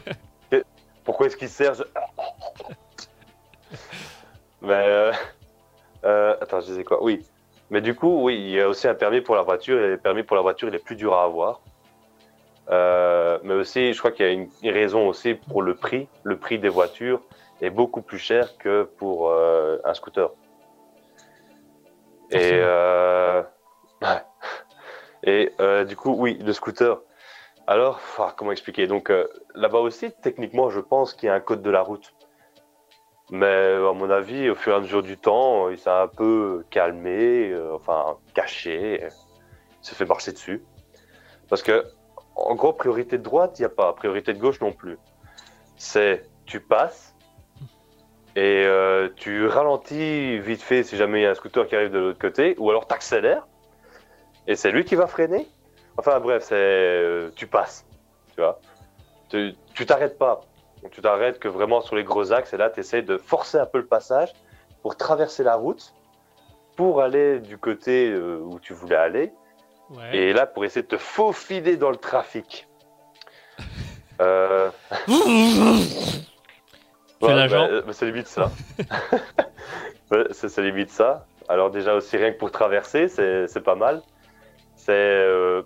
Et Pourquoi est-ce qu'il sert je- Mais euh, euh, attends, je disais quoi? Oui. Mais du coup, oui, il y a aussi un permis pour la voiture et le permis pour la voiture, il est plus dur à avoir. Euh, mais aussi, je crois qu'il y a une raison aussi pour le prix. Le prix des voitures est beaucoup plus cher que pour euh, un scooter. Et, euh, ouais. Et euh, du coup, oui, le scooter. Alors, ah, comment expliquer Donc là-bas aussi, techniquement, je pense qu'il y a un code de la route. Mais à mon avis, au fur et à mesure du temps, il s'est un peu calmé, enfin caché, il s'est fait marcher dessus. Parce que, en gros, priorité de droite, il n'y a pas, priorité de gauche non plus. C'est tu passes et euh, tu ralentis vite fait si jamais il y a un scooter qui arrive de l'autre côté, ou alors tu accélères et c'est lui qui va freiner. Enfin bref, c'est euh, tu passes, tu vois. Tu t'arrêtes pas. Tu t'arrêtes que vraiment sur les gros axes et là tu essaies de forcer un peu le passage pour traverser la route pour aller du côté euh, où tu voulais aller Ouais. et là pour essayer de te faufiler dans le trafic. Euh, ouais, l'agent. bah, bah, c'est limite ça. C'est limite ça. Alors déjà aussi rien que pour traverser, c'est pas mal. C'est euh,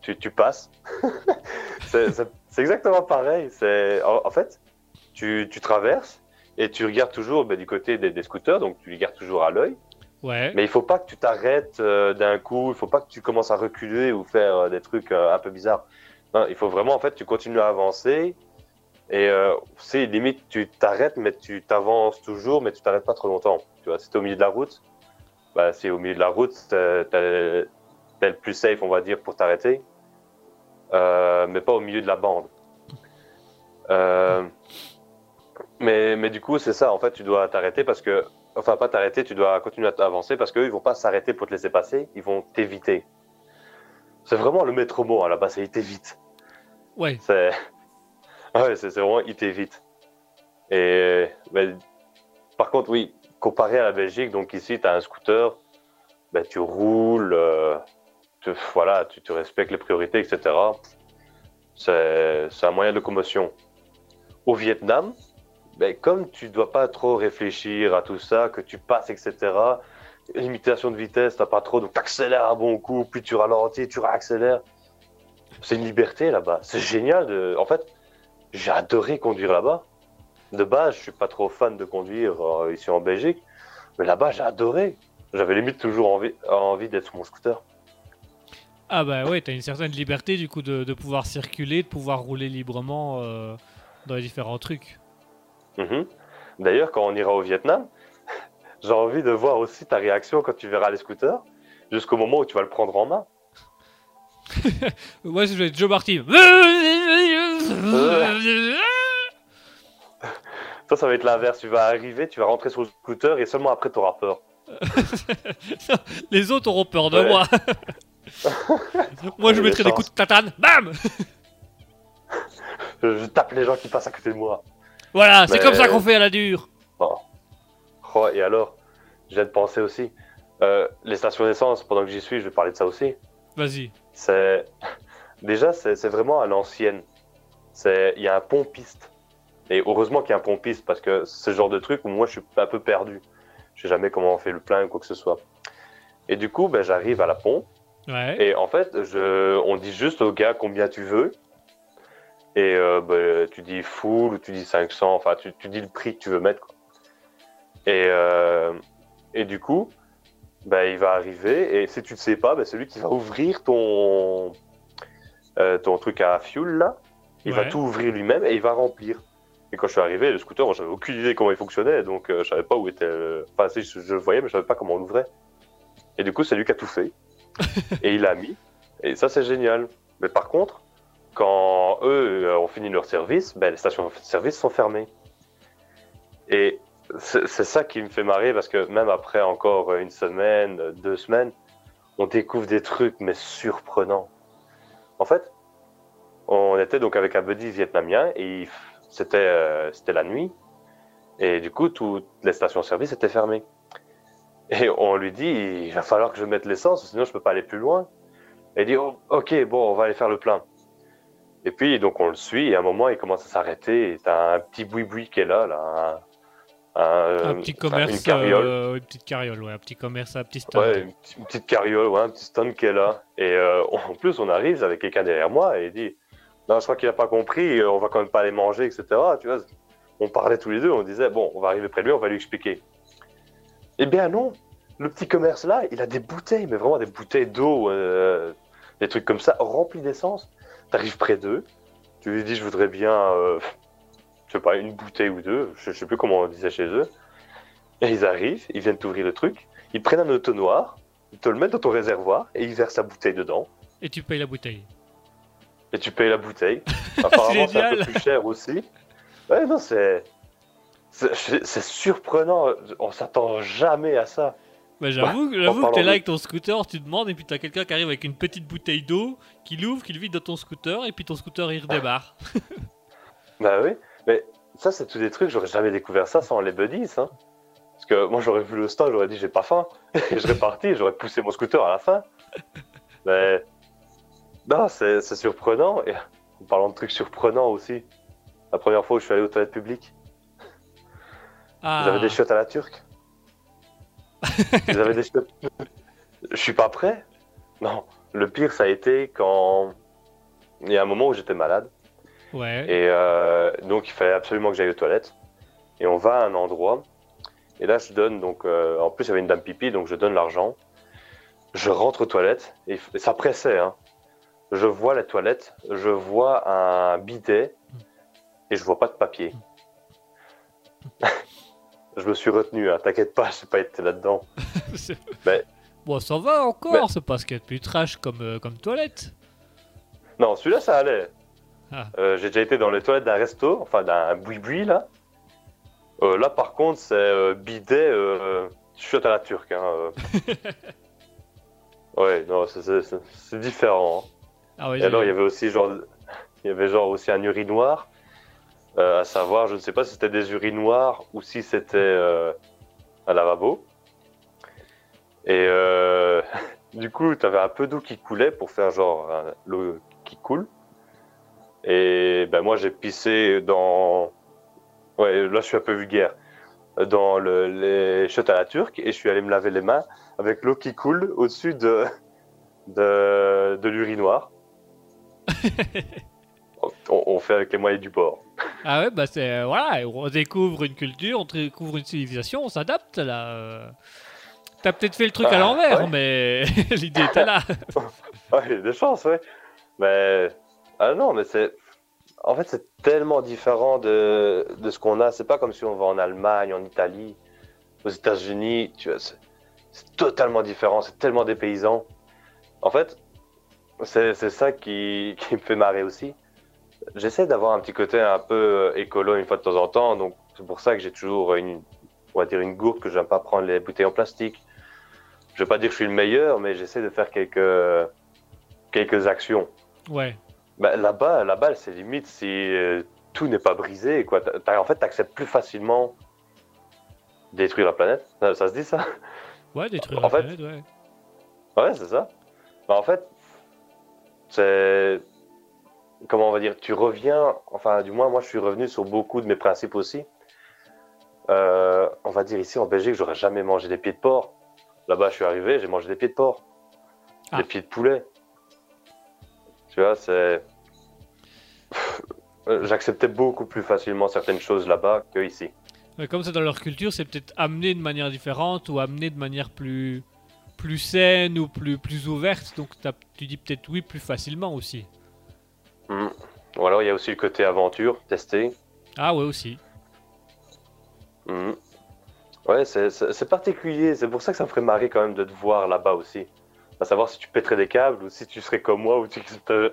tu, tu passes. c'est exactement pareil. C'est en, en fait tu, tu traverses et tu regardes toujours bah, du côté des, des scooters, donc tu les gardes toujours à l'œil. Ouais. Mais il faut pas que tu t'arrêtes euh, d'un coup, il faut pas que tu commences à reculer ou faire euh, des trucs euh, un peu bizarres. Non, il faut vraiment en fait tu continues à avancer et euh, c'est limite tu t'arrêtes mais tu t'avances toujours mais tu t'arrêtes pas trop longtemps. Tu vois, si t'es au milieu de la route, bah c'est au milieu de la route, t'es le plus safe on va dire pour t'arrêter, Euh, mais pas au milieu de la bande. Euh, mais mais du coup c'est ça en fait tu dois t'arrêter parce que enfin pas t'arrêter, tu dois continuer à avancer parce qu'eux, ils vont pas s'arrêter pour te laisser passer, ils vont t'éviter. C'est vraiment le maître mot hein, là-bas, c'est ils t'évitent. Ouais. C'est ouais, c'est vraiment ils t'évitent. Et ben, par contre, oui, comparé à la Belgique, donc ici, tu as un scooter, ben, tu roules, euh, tu, voilà, tu, respectes les priorités, etc. C'est un moyen de locomotion. Au Vietnam, ben, comme tu dois pas trop réfléchir à tout ça, que tu passes, etc., limitation de vitesse, t'as pas trop, donc t'accélères un bon coup, puis tu ralentis, tu réaccélères. C'est une liberté là-bas. C'est génial. De... En fait, j'ai adoré conduire là-bas. De base, je suis pas trop fan de conduire euh, ici en Belgique, mais là-bas, j'ai adoré. J'avais limite toujours envie, envie d'être sur mon scooter. Ah bah ouais, t'as une certaine liberté du coup de, de pouvoir circuler, de pouvoir rouler librement euh, dans les différents trucs. Mhm. D'ailleurs, quand on ira au Vietnam, j'ai envie de voir aussi ta réaction quand tu verras les scooters, jusqu'au moment où tu vas le prendre en main. Ouais, je vais être Joe Martin. Ça, ça va être l'inverse. Tu vas arriver, tu vas rentrer sur le scooter et seulement après, tu auras peur. Les autres auront peur de Ouais. moi. moi, je mettrai des coups de tatane. Bam Je, tape les gens qui passent à côté de moi. Voilà, c'est Mais- comme ça qu'on fait à la dure. Oh, et alors, je viens de penser aussi, euh, les stations d'essence, pendant que j'y suis, je vais parler de ça aussi. Vas-y. C'est déjà c'est vraiment à l'ancienne. C'est il y a un pont piste. Et heureusement qu'il y a un pont piste parce que c'est ce genre de truc où moi je suis un peu perdu. Je sais jamais comment on fait le plein ou quoi que ce soit. Et du coup, ben, j'arrive à la Ouais. et en fait, je, on dit juste au gars combien tu veux. Et euh, ben, tu dis full ou tu dis 500, enfin tu, tu dis le prix que tu veux mettre. quoi. Et, euh, et du coup, ben, il va arriver et si tu ne sais pas, ben, c'est lui qui va ouvrir ton, euh, ton truc à fuel là. Il va tout ouvrir lui-même et il va remplir. Et quand je suis arrivé, le scooter, j'avais aucune idée comment il fonctionnait, donc euh, je savais pas où était. le- Enfin, si je, le voyais, mais je savais pas comment on l'ouvrait. Et du coup, c'est lui qui a tout fait. et il l'a mis. Et ça, c'est génial. Mais par contre, quand eux euh, ont fini leur service, ben, les stations de service sont fermées. Et c'est c'est ça qui me fait marrer parce que même après encore une semaine, deux semaines, on découvre des trucs mais surprenants. En fait, on était donc avec un buddy vietnamien et c'était euh, c'était la nuit et du coup toutes les stations-service étaient fermées. Et on lui dit il va falloir que je mette l'essence sinon je peux pas aller plus loin. Et il dit Oh, ok bon on va aller faire le plein. Et puis donc on le suit et à un moment il commence à s'arrêter et t'as un petit boui-boui qui est là là. Un, un- un petit enfin, commerce. une carriole. euh, une petite carriole, ouais. Un petit commerce, un petit stand. Ouais, une, petite- une petite carriole, ouais, un petit stand qui est là. Et euh, en plus, on arrive avec quelqu'un derrière moi et il dit Non, je crois qu'il n'a pas compris, euh, on va quand même pas aller manger, etc. Tu vois, on parlait tous les deux, on disait Bon, on va arriver près de lui, on va lui expliquer. Eh bien, non le petit commerce là, il a des bouteilles, mais vraiment des bouteilles d'eau, euh, des trucs comme ça, remplis d'essence. T'arrives près d'eux, tu lui dis je voudrais bien, euh, je sais pas, une bouteille ou deux, je, je sais plus comment on disait chez eux. Et ils arrivent, ils viennent t'ouvrir le truc, ils prennent un auto noir, ils te le mettent dans ton réservoir et ils versent la bouteille dedans. Et tu payes la bouteille. Et tu payes la bouteille. Apparemment, c'est un peu plus cher aussi. Ouais, non, c'est. C'est surprenant. On s'attend jamais à ça. Bah, j'avoue, Ouais, j'avoue que t'es là de- avec ton scooter, tu demandes, et puis t'as quelqu'un qui arrive avec une petite bouteille d'eau, qui l'ouvre, qui le vide dans ton scooter, et puis ton scooter il redémarre. Bah oui. Mais ça, c'est tous des trucs, j'aurais jamais découvert ça sans les buddies. Hein. Parce que moi, j'aurais vu le stand, j'aurais dit j'ai pas faim. Et je serais parti, j'aurais poussé mon scooter à la fin. Mais. Non, c'est c'est surprenant. Et en parlant de trucs surprenants aussi, la première fois où je suis allé aux toilettes publiques, Ah, Vous avez des chiottes à la turque? Vous avez des chiottes? Je suis pas prêt Non. Le pire, ça a été quand. Il y a un moment où j'étais malade. ouais. Et euh, donc, il fallait absolument que j'aille aux toilettes. Et on va à un endroit. Et là, je donne. donc euh, En plus, il y avait une dame pipi, donc je donne l'argent. Je rentre aux toilettes. Et, et ça pressait. Hein. Je vois la toilette. Je vois un bidet. Et je vois pas de papier. je me suis retenu. Hein. T'inquiète pas, j'ai pas été là-dedans. Mais- Bon, ça va encore, Mais- c'est pas ce qu'il y a de plus trash comme, euh, comme toilette. Non, celui-là, ça allait. Ah. Euh, j'ai déjà été dans les toilettes d'un resto, enfin d'un boui-boui, là. Euh, là, par contre, c'est bidet, chiotte à la turque. Hein, ouais, non, c'est différent. hein. Ah Et alors, il y avait aussi genre, il y avait genre aussi un urinoir, euh, à savoir, je ne sais pas si c'était des urinoirs ou si c'était euh, un lavabo. Et euh, du coup, tu avais un peu d'eau qui coulait pour faire genre l'eau qui coule. Et ben moi, j'ai pissé dans, ouais, là je suis un peu vulgaire, dans le, les chiottes à la turque et je suis allé me laver les mains avec l'eau qui coule au-dessus de de, de l'urinoir. on, fait avec les moyens du bord. Ah ouais, bah c'est. euh, voilà, on découvre une culture, on découvre une civilisation, on s'adapte là. T'as peut-être fait le truc à Ah, l'envers, ouais. mais l'idée était là. Ouais, il y a des chances, ouais. Mais ah non, mais c'est en fait c'est tellement différent de, de ce qu'on a. C'est pas comme si on va en Allemagne, en Italie, aux États-Unis. Tu vois, c'est c'est totalement différent. C'est tellement dépaysant. En fait, c'est ça qui, qui me fait marrer aussi. J'essaie d'avoir un petit côté un peu écolo une fois de temps en temps. Donc c'est pour ça que j'ai toujours une, on va dire une gourde que j'aime pas prendre les bouteilles en plastique. Je vais pas dire que je suis le meilleur, mais j'essaie de faire quelques quelques actions. Ouais. Bah, là-bas, là-bas, c'est limite si euh, tout n'est pas brisé, quoi. T'as- en fait, t'acceptes plus facilement détruire la planète. Ça, ça se dit ça? Ouais, détruire En la fait- planète, ouais. Ouais, c'est ça. Bah, en fait, c'est comment on va dire. Tu reviens. Enfin, du moins, moi, je suis revenu sur beaucoup de mes principes aussi. Euh, on va dire ici en Belgique, j'aurais jamais mangé des pieds de porc. Là-bas, je suis arrivé, j'ai mangé des pieds de porc, Ah. des pieds de poulet. Tu vois, c'est. J'acceptais beaucoup plus facilement certaines choses là-bas que ici. Ouais, comme c'est dans leur culture, c'est peut-être amené de manière différente ou amené de manière plus plus saine ou plus plus ouverte. Donc tu dis peut-être oui plus facilement aussi. Mm. Ou alors, il y a aussi le côté aventure, tester. Ah ouais aussi. Mhm. Ouais, c'est- particulier. C'est pour ça que ça me ferait marrer quand même de te voir là-bas aussi. À savoir si tu pèterais des câbles ou si tu serais comme moi ou tu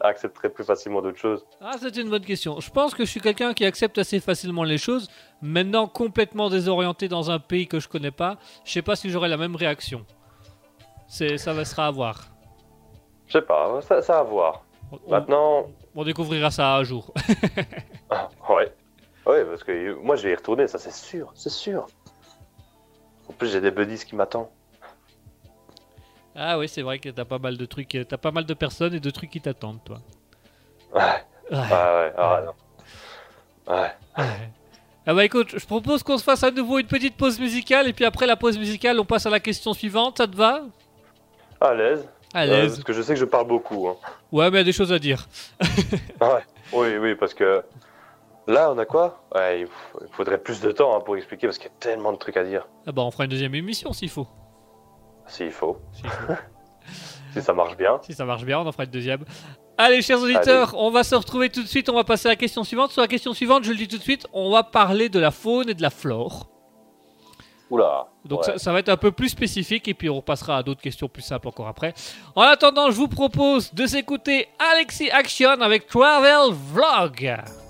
accepterais- plus facilement d'autres choses. Ah c'est une bonne question. Je pense que je suis quelqu'un qui accepte assez facilement les choses. Maintenant complètement désorienté dans un pays que je connais pas, je sais pas si j'aurai la même réaction. C'est ça va sera à voir. Je sais pas, ça, ça à voir. On, Maintenant, on découvrira ça un jour. ouais. Ouais, parce que moi je vais y retourner, ça c'est sûr, c'est sûr. En plus, j'ai des buddies qui m'attendent. ah oui c'est vrai que t'as pas mal de trucs, t'as pas mal de personnes et de trucs qui t'attendent toi. Ouais, Ouais. ah ouais, ah non. Ouais. Ouais. Ah bah écoute, je propose qu'on se fasse à nouveau une petite pause musicale et puis après la pause musicale, on passe à la question suivante, ça te va? À l'aise. À Euh, l'aise. parce que je sais que je parle beaucoup. hein. Ouais, mais il y a des choses à dire. Ouais. Oui, oui, parce que là, on a quoi? Ouais, il faudrait plus de temps hein, pour expliquer parce qu'il y a tellement de trucs à dire. Ah bah on fera une deuxième émission s'il faut. S'il faut. s'il faut. Si ça marche bien. si ça marche bien, on en fera une deuxième. Allez, chers auditeurs, on va se retrouver tout de suite. On va passer à la question suivante. Sur la question suivante, je le dis tout de suite, on va parler de la faune et de la flore. Oula. Donc ouais. ça, ça va être un peu plus spécifique et puis on passera à d'autres questions plus simples encore après. En attendant, je vous propose de s'écouter Alexis Action avec Travel Vlog.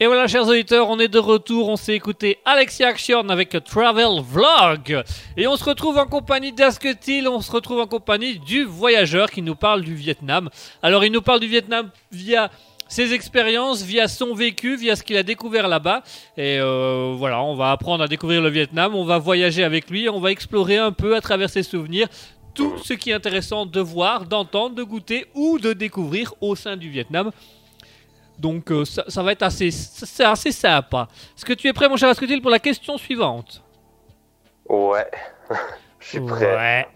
Et voilà, chers auditeurs, on est de retour. On s'est écouté Alexia Action avec Travel Vlog. Et on se retrouve en compagnie d'Asketil. On se retrouve en compagnie du voyageur qui nous parle du Vietnam. Alors, il nous parle du Vietnam via ses expériences, via son vécu, via ce qu'il a découvert là-bas. Et euh, voilà, on va apprendre à découvrir le Vietnam. On va voyager avec lui. On va explorer un peu à travers ses souvenirs tout ce qui est intéressant de voir, d'entendre, de goûter ou de découvrir au sein du Vietnam. Donc euh, ça, ça va être assez, c'est assez sympa. Est-ce que tu es prêt, mon cher Asketil, pour la question suivante? Ouais. Je suis prêt.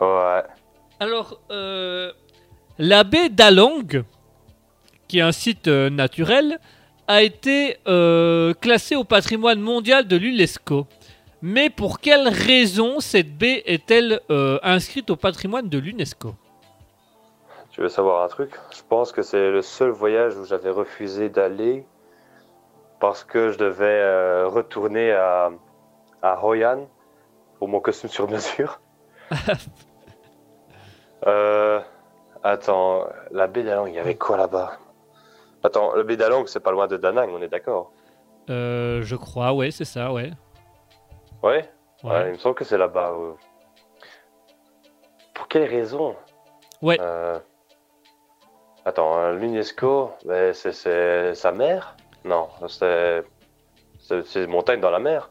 Ouais. Ouais. Alors, euh, la baie d'Along, qui est un site euh, naturel, a été classée au patrimoine mondial de l'UNESCO. Mais pour quelle raison cette baie est-elle euh, inscrite au patrimoine de l'UNESCO? Tu veux savoir un truc? Je pense que c'est le seul voyage où j'avais refusé d'aller parce que je devais euh, retourner à, à Hoi An pour mon costume sur mesure. euh, attends, la baie d'Along, il y avait quoi là-bas? Attends, la baie d'Along, c'est pas loin de Da Nang, on est d'accord? Je crois, ouais, c'est ça, ouais. Ouais, Ouais. ouais, il me semble que c'est là-bas. euh. Pour quelle raison Ouais. Euh, Attends, euh, l'UNESCO, c'est- sa mère? Non, c'est des montagnes dans la mer.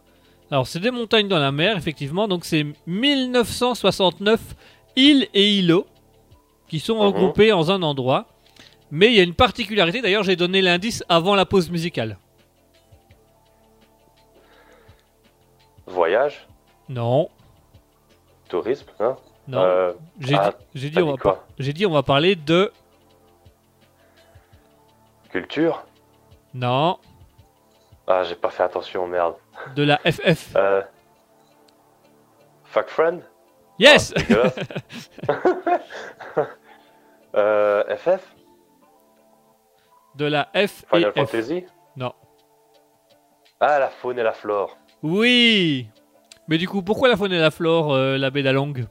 Alors, c'est des montagnes dans la mer, effectivement. Donc, c'est 1969 îles et îlots qui sont Mhm. regroupés en un endroit. Mais il y a une particularité. D'ailleurs, j'ai donné l'indice avant la pause musicale. Voyage, Non, tourisme, hein non. Euh, j'ai ah, dit, j'ai dit, t'as on dit va dit, on va parler de. Culture Non. Ah, j'ai pas fait attention, merde. De la FF. Euh... Fuck friend Yes Ah, dégueulasse. euh, FF De la F Final et F. Fantasy Non. Ah, la faune et la flore. Oui Mais du coup, pourquoi la faune et la flore, euh, la baie d'Along?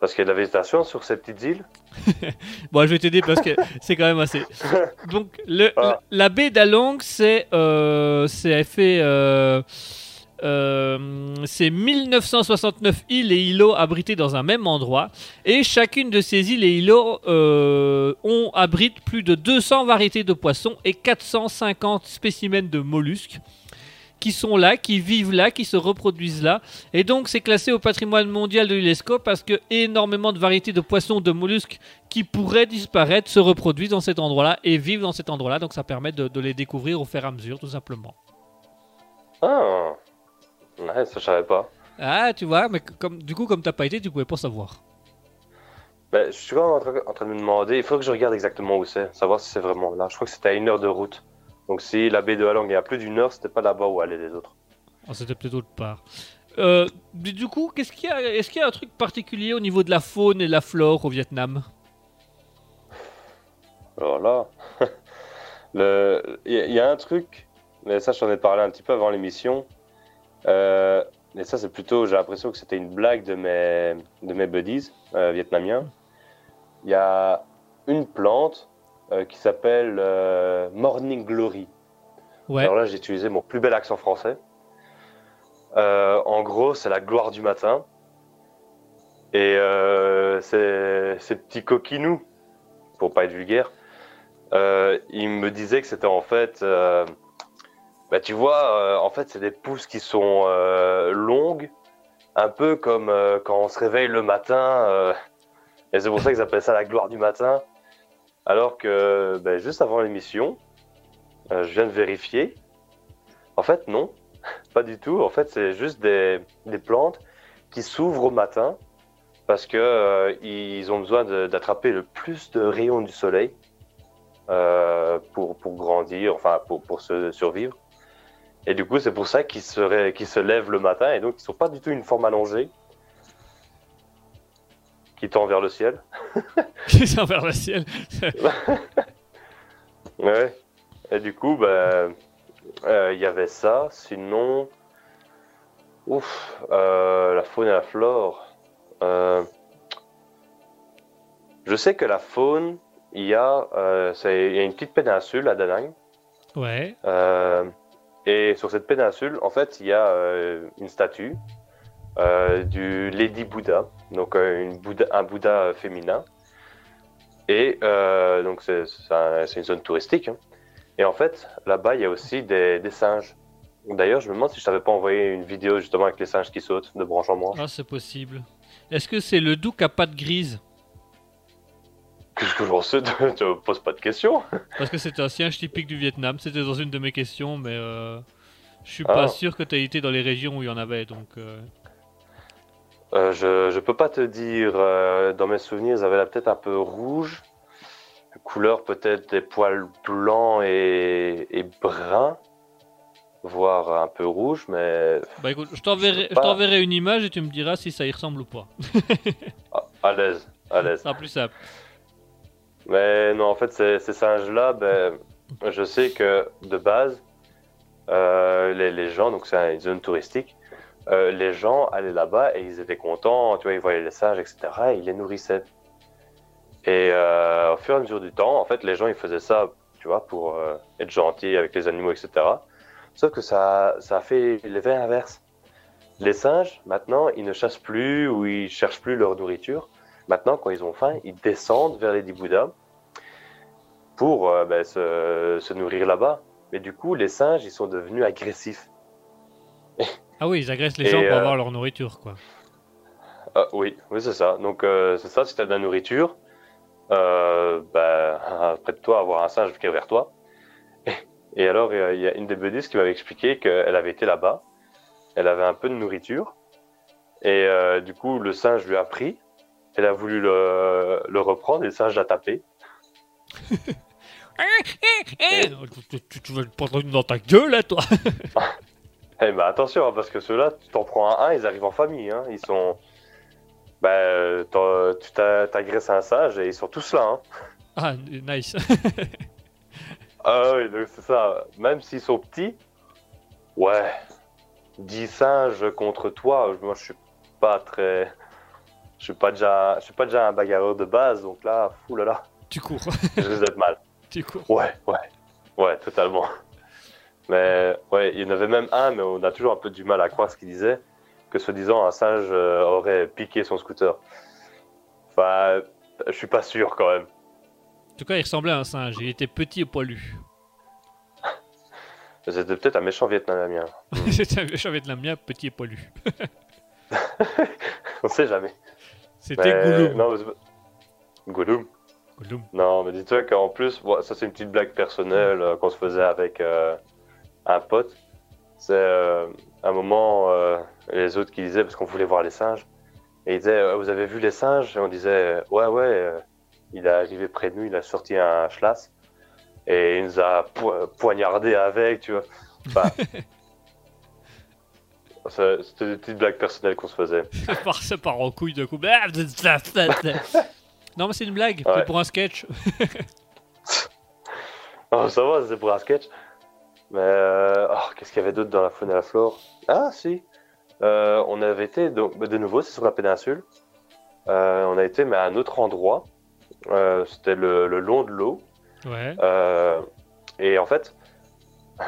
Parce qu'il y a de la végétation sur ces petites îles? Bon, je vais t'aider parce que c'est quand même assez. Donc, le, Ah. la baie d'Along, c'est euh, c'est fait. euh, c'est 1969 îles et îlots abrités dans un même endroit. Et chacune de ces îles et îlots euh, ont, abrite plus de 200 variétés de poissons et 450 spécimens de mollusques qui sont là, qui vivent là, qui se reproduisent là. Et donc, c'est classé au patrimoine mondial de l'UNESCO parce que énormément de variétés de poissons, de mollusques qui pourraient disparaître se reproduisent dans cet endroit-là et vivent dans cet endroit-là. Donc, ça permet de, de les découvrir au fur et à mesure, tout simplement. Ah Ouais, ça je savais pas. Ah, tu vois, mais comme, du coup, comme t'as pas été, tu pouvais pas savoir. Ben, je suis quand même en train, en train de me demander, il faut que je regarde exactement où c'est, savoir si c'est vraiment là. Je crois que c'était à une heure de route. Donc si la baie de Halong est à plus d'une heure, c'était pas là-bas où allaient les autres. Ah, C'était peut-être autre part. Euh, mais du coup, qu'est-ce qu'il y a Est-ce qu'il y a un truc particulier au niveau de la faune et de la flore au Vietnam? Alors là, il y, y a un truc, mais ça j'en ai parlé un petit peu avant l'émission. Euh, et ça c'est plutôt, j'ai l'impression que c'était une blague de mes, de mes buddies euh, vietnamiens. Il y a une plante euh, qui s'appelle euh, Morning Glory. Ouais. Alors là, j'ai utilisé mon plus bel accent français. En gros, c'est la gloire du matin. Et ces, ces petits coquinous, pour pas être vulgaire, ils me disaient que c'était en fait, bah, tu vois, euh, en fait, c'est des pousses qui sont euh, longues, un peu comme euh, quand on se réveille le matin. euh, et c'est pour ça qu'ils appellent ça la gloire du matin. Alors que bah, juste avant l'émission, euh, je viens de vérifier. En fait, non, pas du tout. En fait, c'est juste des, des plantes qui s'ouvrent au matin parce que euh, ils ont besoin d'attraper le plus de rayons du soleil pour, pour grandir, enfin pour, pour se survivre. Et du coup, c'est pour ça qu'ils se, qu'ils se lèvent le matin et donc ils sont pas du tout une forme allongée qui tend vers le ciel. C'est vers le ciel. Ouais. Et du coup, bah, euh, il y avait ça. Sinon, ouf, euh, la faune et la flore. Euh, je sais que la faune, il y a, euh, il y a une petite péninsule à Da Nang. Ouais. Et sur cette péninsule, en fait, il y a euh, une statue euh, du Lady Buddha, donc euh, Bouddha- un Bouddha féminin. Et donc, c'est c'est un- c'est une zone touristique. hein. Et en fait, là-bas, il y a aussi des, singes. D'ailleurs, je me demande si je t'avais pas envoyé une vidéo justement avec les singes qui sautent de branche en branche. Ah, c'est possible. Est-ce que c'est le doux à pattes grises Qu'est-ce que j'en sais Tu me poses pas de questions. Parce que c'est un singe typique du Vietnam. C'était dans une de mes questions, mais euh, je suis pas Ah. sûr que tu été dans les régions où il y en avait. Donc, euh, Euh, je, je peux pas te dire. euh, dans mes souvenirs, ils avaient la tête un peu rouge. Couleur peut-être des poils blancs et, et bruns. Voire un peu rouge, mais bah écoute, je t'enverrai, pas. une image et tu me diras si ça y ressemble ou pas. à- à l'aise. À l'aise. sera plus simple. Mais non, en fait, ces, singes-là, ben, je sais que de base, euh, les, gens, donc c'est une zone touristique, euh, les gens allaient là-bas et ils étaient contents, tu vois, ils voyaient les singes, etc. et ils les nourrissaient. Et euh, au fur et à mesure du temps, en fait, les gens, ils faisaient ça, tu vois, pour être gentils avec les animaux, etc. Sauf que ça, ça a fait l'effet inverse. Les singes, maintenant, ils ne chassent plus ou ils cherchent plus leur nourriture. Maintenant, quand ils ont faim, ils descendent vers les Diboudas pour euh, ben, se, se nourrir là-bas. Mais du coup, les singes, ils sont devenus agressifs. Ah oui, ils agressent les Et, gens pour euh, avoir leur nourriture, quoi. Ah, oui, oui, c'est ça. Donc, euh, c'est ça, si tu as de la nourriture, ben, près de toi, avoir un singe qui est vers toi. Et alors, il y a une des buddies qui m'avait expliqué qu'elle avait été là-bas, elle avait un peu de nourriture, et euh, du coup, le singe lui a pris, elle a voulu le, le reprendre, et le singe l'a tapé. Eh, tu, tu- tu vas le prendre une dans ta gueule, là, toi? Eh ben attention, hein, parce que ceux-là, tu t'en prends un, un, ils arrivent en famille. Hein. Ils sont. Ben, tu t'a- t'agresses un singe et ils sont tous là. Hein. Ah, nice. Ah oui, donc c'est ça. Même s'ils sont petits, ouais. 10 singes contre toi, moi je suis pas très. Je suis pas déjà, je suis pas déjà un bagarreur de base, donc là, fou là là, tu cours, je risque d'être mal. tu cours. Ouais, ouais, ouais, totalement. Mais ouais, il y en avait même un, mais on a toujours un peu du mal à croire ce qu'il disait, que soi-disant un singe euh, aurait piqué son scooter. Enfin, je suis pas sûr quand même. En tout cas, il ressemblait à un singe. Il était petit et poilu. C'était peut-être un méchant Vietnamien. C'était un méchant vietnamien, petit et poilu. On sait jamais. C'était Mais- Gollum. Non, mais. Non, mais dis-toi qu'en plus, bon, ça c'est une petite blague personnelle euh, qu'on se faisait avec euh, un pote. C'est euh, un moment, euh, les autres qui disaient, parce qu'on voulait voir les singes, et ils disaient, vous avez vu les singes? Et on disait, ouais, ouais, il est arrivé près de nous, il a sorti un schlass, et il nous a po- poignardé avec, tu vois. Enfin, ça- C'était des petites blagues personnelles qu'on se faisait. Ça part, en couille de coup. Non, mais c'est une blague. Ouais. C'est pour un sketch. Oh, ça va, c'est pour un sketch. Mais euh, oh, qu'est-ce qu'il y avait d'autre dans la faune et la flore? Ah, si. Euh, on avait été, donc, bah, de nouveau, c'est sur la péninsule. Euh, on a été, mais à un autre endroit. C'était le, le long de l'eau. Ouais. Et en fait,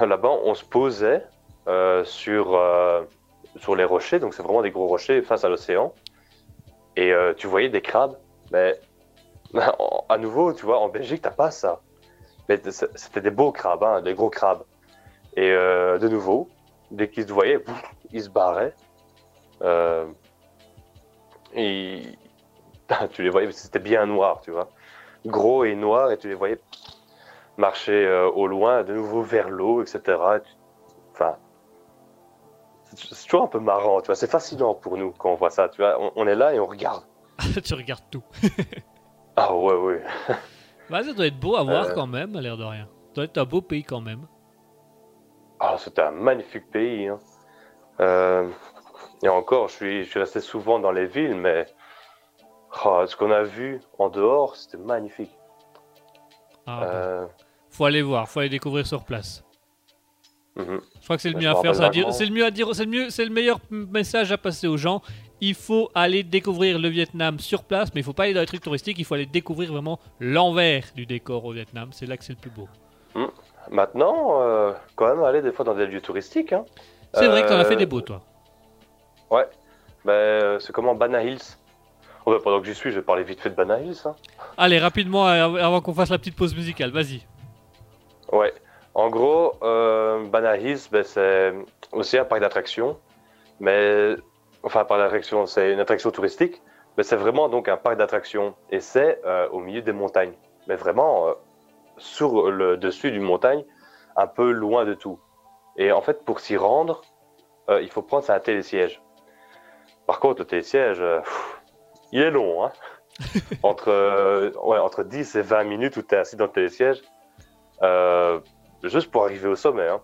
là-bas, on se posait euh, sur, euh, sur les rochers. Donc, c'est vraiment des gros rochers face à l'océan. Et euh, tu voyais des crabes. Mais à nouveau, tu vois, en Belgique, t'as pas ça. Mais c'était des beaux crabes, hein, des gros crabes. Et euh, de nouveau, dès qu'ils se voyaient, ils se barraient. Euh, et tu les voyais, c'était bien noir, tu vois. Gros et noir, et tu les voyais marcher au loin, de nouveau vers l'eau, etc. Enfin, c'est toujours un peu marrant, tu vois. C'est fascinant pour nous quand on voit ça, tu vois. On, on est là et on regarde. tu regardes tout. Ah ouais, ouais. Bah, ça doit être beau à voir Euh. quand même, à l'air de rien. Ça doit être un beau pays quand même. Ah, c'était un magnifique pays. hein. Euh, et encore, je suis, je suis resté souvent dans les villes, mais oh, ce qu'on a vu en dehors, c'était magnifique. Ah, bon. Euh, Faut aller voir, faut aller découvrir sur place. Mhm. Je crois que c'est le Je mieux à faire, ça. C'est le mieux à dire, c'est le mieux, c'est le meilleur message à passer aux gens. Il faut aller découvrir le Vietnam sur place, mais il faut pas aller dans les trucs touristiques. Il faut aller découvrir vraiment l'envers du décor au Vietnam. C'est là que c'est le plus beau. Maintenant, euh, quand même, aller des fois dans des lieux touristiques. Hein. C'est vrai que t'en as Euh, fait des beaux, toi. Ouais. Ben, euh, c'est comment Bana Hills oh, ben, Pendant que j'y suis, je vais parler vite fait de Bana Hills. hein. Allez, rapidement, av- avant qu'on fasse la petite pause musicale, vas-y. Ouais. En gros, euh, Bana Hills, ben, c'est aussi un parc d'attractions. Mais, enfin, un parc d'attractions, c'est une attraction touristique. Mais c'est vraiment donc un parc d'attractions. Et c'est euh, au milieu des montagnes. Mais vraiment, euh, sur le dessus d'une montagne, un peu loin de tout. Et en fait, pour s'y rendre, il faut prendre un télésiège. Par contre, le télésiège, pff, il est long. Hein entre, ouais, entre 10 et 20 minutes où tu es assis dans le télésiège. Euh, juste pour arriver au sommet. hein.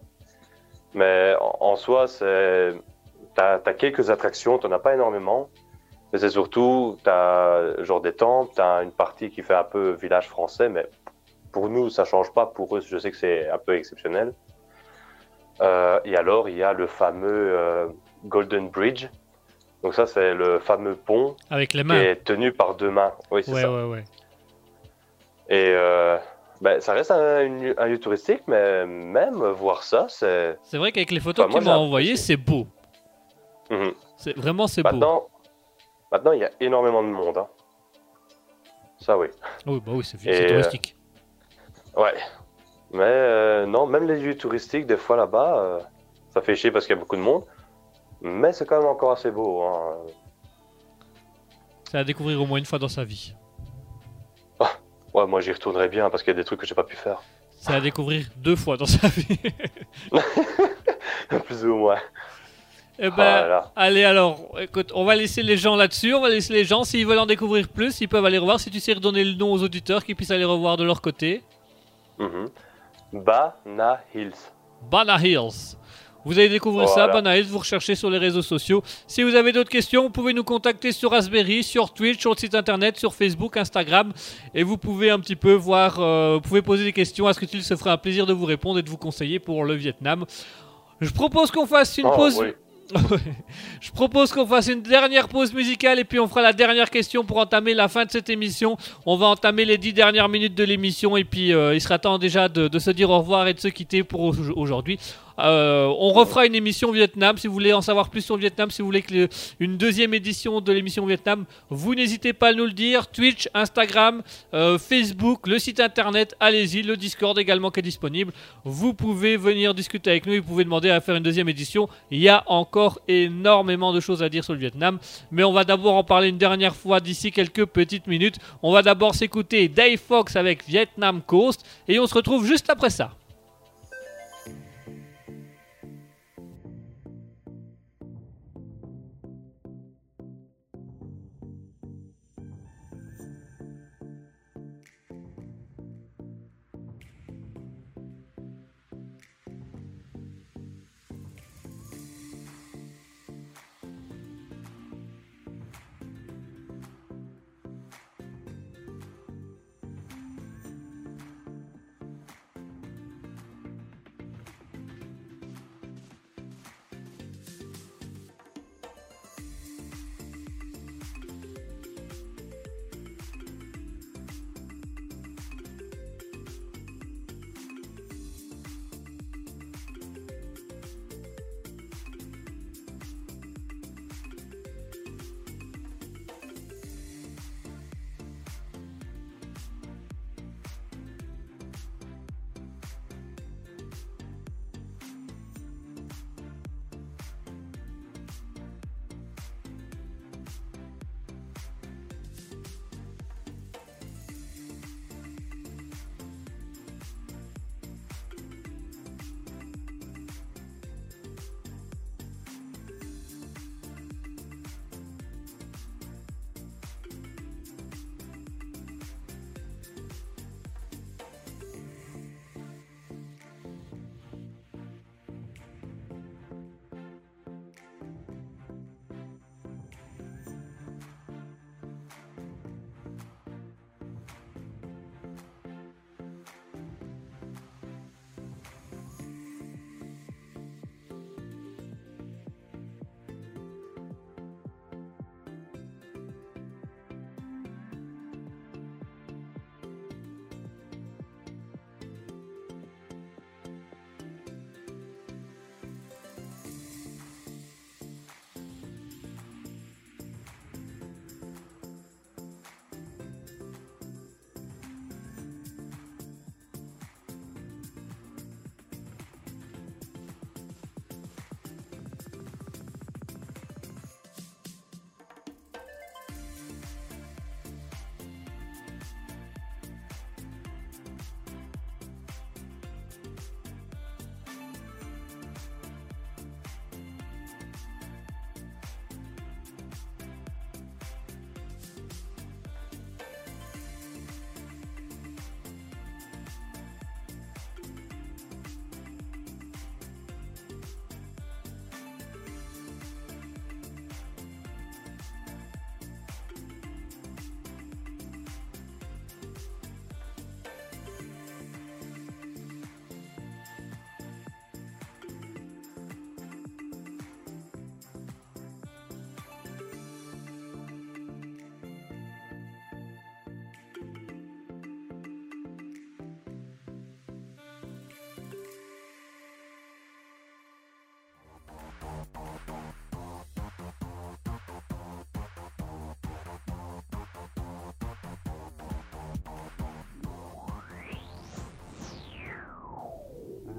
Mais en, soi, c'est. T'as as quelques attractions, t'en as pas énormément. Mais c'est surtout, t'as genre des temples, t'as une partie qui fait un peu village français, mais pour nous, ça change pas. Pour eux, je sais que c'est un peu exceptionnel. Euh, et alors, il y a le fameux euh, Golden Bridge. Donc ça, c'est le fameux pont Avec les qui est tenu par deux mains. Oui, c'est Ouais, ça. ouais, ouais. Et euh, ben, ça reste un, lieu touristique, mais même voir ça, c'est. C'est vrai qu'avec les photos Enfin, m'as j'ai envoyées, c'est beau. Mhm. C'est Vraiment, c'est beau. Maintenant, il y a énormément de monde. hein. Ça, oui. Oui, bah oui, c'est euh, touristique. Ouais. Mais euh, non, même les lieux touristiques, des fois là-bas, euh, ça fait chier parce qu'il y a beaucoup de monde. Mais c'est quand même encore assez beau. hein. C'est à découvrir au moins une fois dans sa vie. Ouais, moi j'y retournerai bien parce qu'il y a des trucs que j'ai pas pu faire. C'est à découvrir deux fois dans sa vie. Plus ou moins. Eh ben, Voilà. allez alors, écoute, on va laisser les gens là-dessus, on va laisser les gens, s'ils veulent en découvrir plus, ils peuvent aller revoir, si tu sais redonner le nom aux auditeurs, qu'ils puissent aller revoir de leur côté. Mhm. Bana Hills. Bana Hills. Vous allez découvrir ça, Voilà. Bana Hills, vous recherchez sur les réseaux sociaux. Si vous avez d'autres questions, vous pouvez nous contacter sur Raspberry, sur Twitch, sur le site internet, sur Facebook, Instagram. Et vous pouvez un petit peu voir, euh, vous pouvez poser des questions. À ce que tu se ferait un plaisir de vous répondre et de vous conseiller pour le Vietnam? Je propose qu'on fasse une Oh, pause. oui. Je propose qu'on fasse une dernière pause musicale et puis on fera la dernière question pour entamer la fin de cette émission. On va entamer les dix dernières minutes de l'émission et puis euh, il sera temps déjà de, de se dire au revoir et de se quitter pour au- aujourd'hui. Euh, on refera une émission Vietnam. Si vous voulez en savoir plus sur le Vietnam, si vous voulez une deuxième édition de l'émission Vietnam, vous n'hésitez pas à nous le dire. Twitch, Instagram, euh, Facebook, le site internet, allez-y, le Discord également qui est disponible. Vous pouvez venir discuter avec nous vous pouvez demander à faire une deuxième édition. Il y a encore énormément de choses à dire sur le Vietnam. Mais on va d'abord en parler une dernière fois d'ici quelques petites minutes. On va d'abord s'écouter Dave Fox avec Vietnam Coast et on se retrouve juste après ça.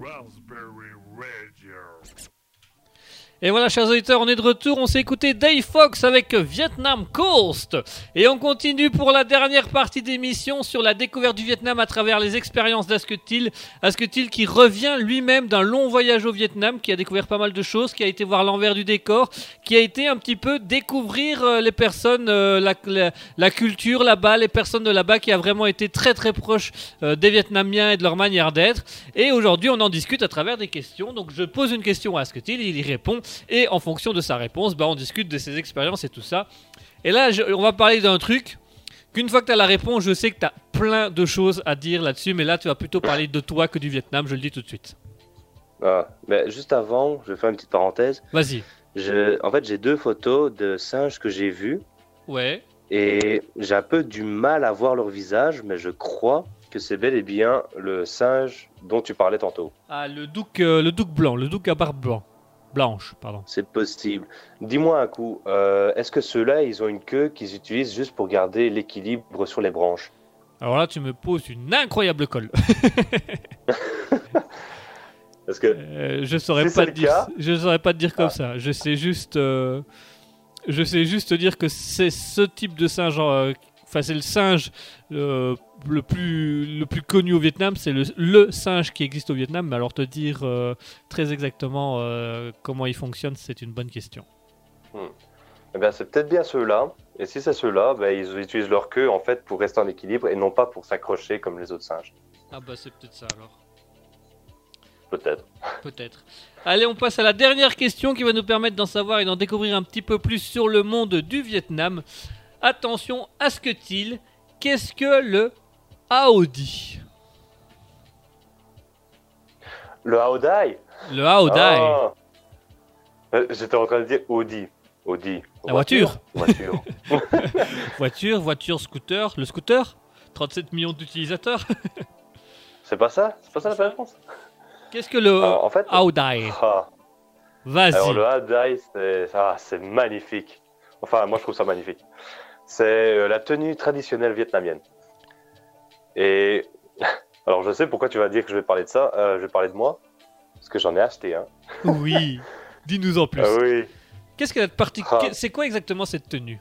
Raspberry Radio. Et voilà, chers auditeurs, on est de retour. On s'est écouté Dave Fox avec Vietnam Coast. Et on continue pour la dernière partie d'émission sur la découverte du Vietnam à travers les expériences d'Asketil. Asketil qui revient lui-même d'un long voyage au Vietnam, qui a découvert pas mal de choses, qui a été voir l'envers du décor, qui a été un petit peu découvrir euh, les personnes, euh, la, culture là-bas, les personnes de là-bas, qui a vraiment été très très proche euh, des Vietnamiens et de leur manière d'être. Et aujourd'hui, on en discute à travers des questions. Donc, je pose une question à Asketil, il y répond. Et en fonction de sa réponse, bah, on discute de ses expériences et tout ça. Et là, je- on va parler d'un truc qu'une fois que tu as la réponse, je sais que tu as plein de choses à dire là-dessus. Mais là, tu vas plutôt parler de toi que du Vietnam, je le dis tout de suite. Ah, mais juste avant, je vais faire une petite parenthèse. Vas-y. En fait, j'ai deux photos de singes que j'ai vus Ouais. et j'ai un peu du mal à voir leur visage, mais je crois que c'est bel et bien le singe dont tu parlais tantôt. Ah, le douk, euh, le blanc, le douk à barbe blanc. Blanche, pardon. C'est possible. Dis-moi un coup, euh, est-ce que ceux-là, ils ont une queue qu'ils utilisent juste pour garder l'équilibre sur les branches Alors là, tu me poses une incroyable colle. Parce que Euh, je saurais pas dire. cas- Je saurais pas te dire comme Ah. ça. Je sais juste. euh, je sais juste te dire que c'est ce type de singe. Enfin, c'est le singe euh, le plus le plus connu au Vietnam. C'est le, le singe qui existe au Vietnam. Mais alors te dire euh, très exactement euh, comment il fonctionne, c'est une bonne question. eh ben, c'est peut-être bien ceux-là. Et si c'est ceux-là, ben, ils utilisent leur queue en fait pour rester en équilibre et non pas pour s'accrocher comme les autres singes. Ah bah c'est peut-être ça alors. Peut-être. Peut-être. Allez, on passe à la dernière question qui va nous permettre d'en savoir et d'en découvrir un petit peu plus sur le monde du Vietnam. Attention à ce que t-il Qu'est-ce que le Aodi Le Aodai Le Aodai Ah Euh, J'étais en train de dire Audi. Audi. La voiture. Voiture. Voiture, voiture, scooter. Le scooter 37 millions d'utilisateurs. c'est pas ça? C'est pas ça la réponse? Qu'est-ce que le Ah, En fait. Aodai ah, Vas-y. alors le Aodai, c'est ah, c'est magnifique. Enfin, moi je trouve ça magnifique. C'est euh, la tenue traditionnelle vietnamienne. Et alors je sais pourquoi tu vas dire que je vais parler de ça. Euh, je vais parler de moi. Parce que j'en ai acheté un. Oui. Dis-nous en plus. Ah oui. Qu'est-ce parti Ah. C'est quoi exactement cette tenue?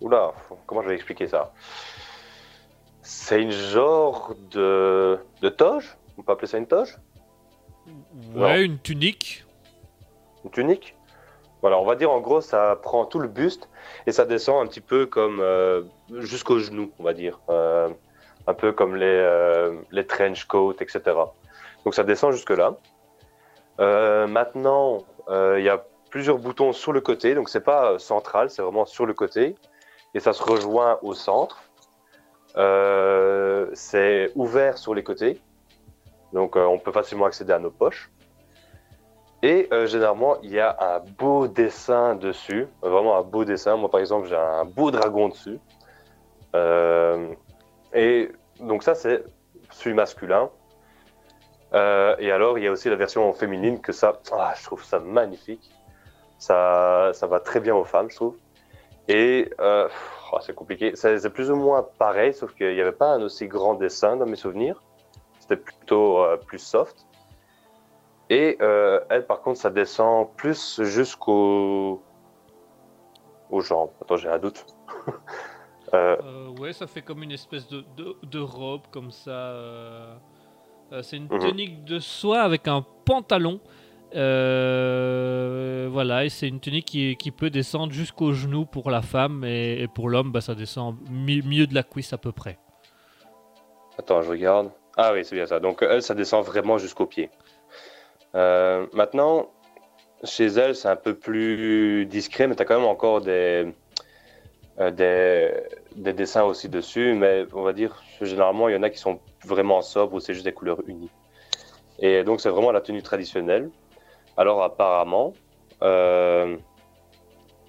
Oula, comment je vais expliquer ça? C'est une genre de, de toge? On peut appeler ça une toge? Ouais, Non. une tunique. Une tunique? Voilà, on va dire en gros, ça prend tout le buste et ça descend un petit peu comme euh, jusqu'au genou, on va dire. Euh, un peu comme les, euh, les trench coats, etc. Donc ça descend jusque-là. Euh, maintenant, il y a plusieurs boutons sur le côté, donc c'est pas central, c'est vraiment sur le côté. Et ça se rejoint au centre. C'est ouvert sur les côtés, donc on peut facilement accéder à nos poches. Et euh, généralement, il y a un beau dessin dessus, vraiment un beau dessin. Moi, par exemple, j'ai un beau dragon dessus. Euh, et donc ça, c'est celui masculin. Euh, et alors, il y a aussi la version féminine que ça, ah, je trouve ça magnifique. Ça, ça va très bien aux femmes, je trouve. Et oh, c'est compliqué. C'est plus ou moins pareil, sauf qu'il n'y avait pas un aussi grand dessin dans mes souvenirs. C'était plutôt plus soft. Et euh, elle, par contre, ça descend plus jusqu'au aux jambes. Attends, j'ai un doute. Euh, Euh, ouais, ça fait comme une espèce de, de, de robe comme ça. euh. C'est une Mhm. tunique de soie avec un pantalon. Voilà, et c'est une tunique qui, qui peut descendre jusqu'au genou pour la femme et, et pour l'homme, bah, ça descend mi- milieu de la cuisse à peu près. Attends, je regarde. Ah oui, c'est bien ça. Donc elle, ça descend vraiment jusqu'au pied. Euh, maintenant, chez elle, c'est un peu plus discret, mais tu as quand même encore des, euh, des, des dessins aussi dessus. Mais on va dire, généralement, il y en a qui sont vraiment sobres ou c'est juste des couleurs unies. Et donc, c'est vraiment la tenue traditionnelle. Alors, apparemment, euh,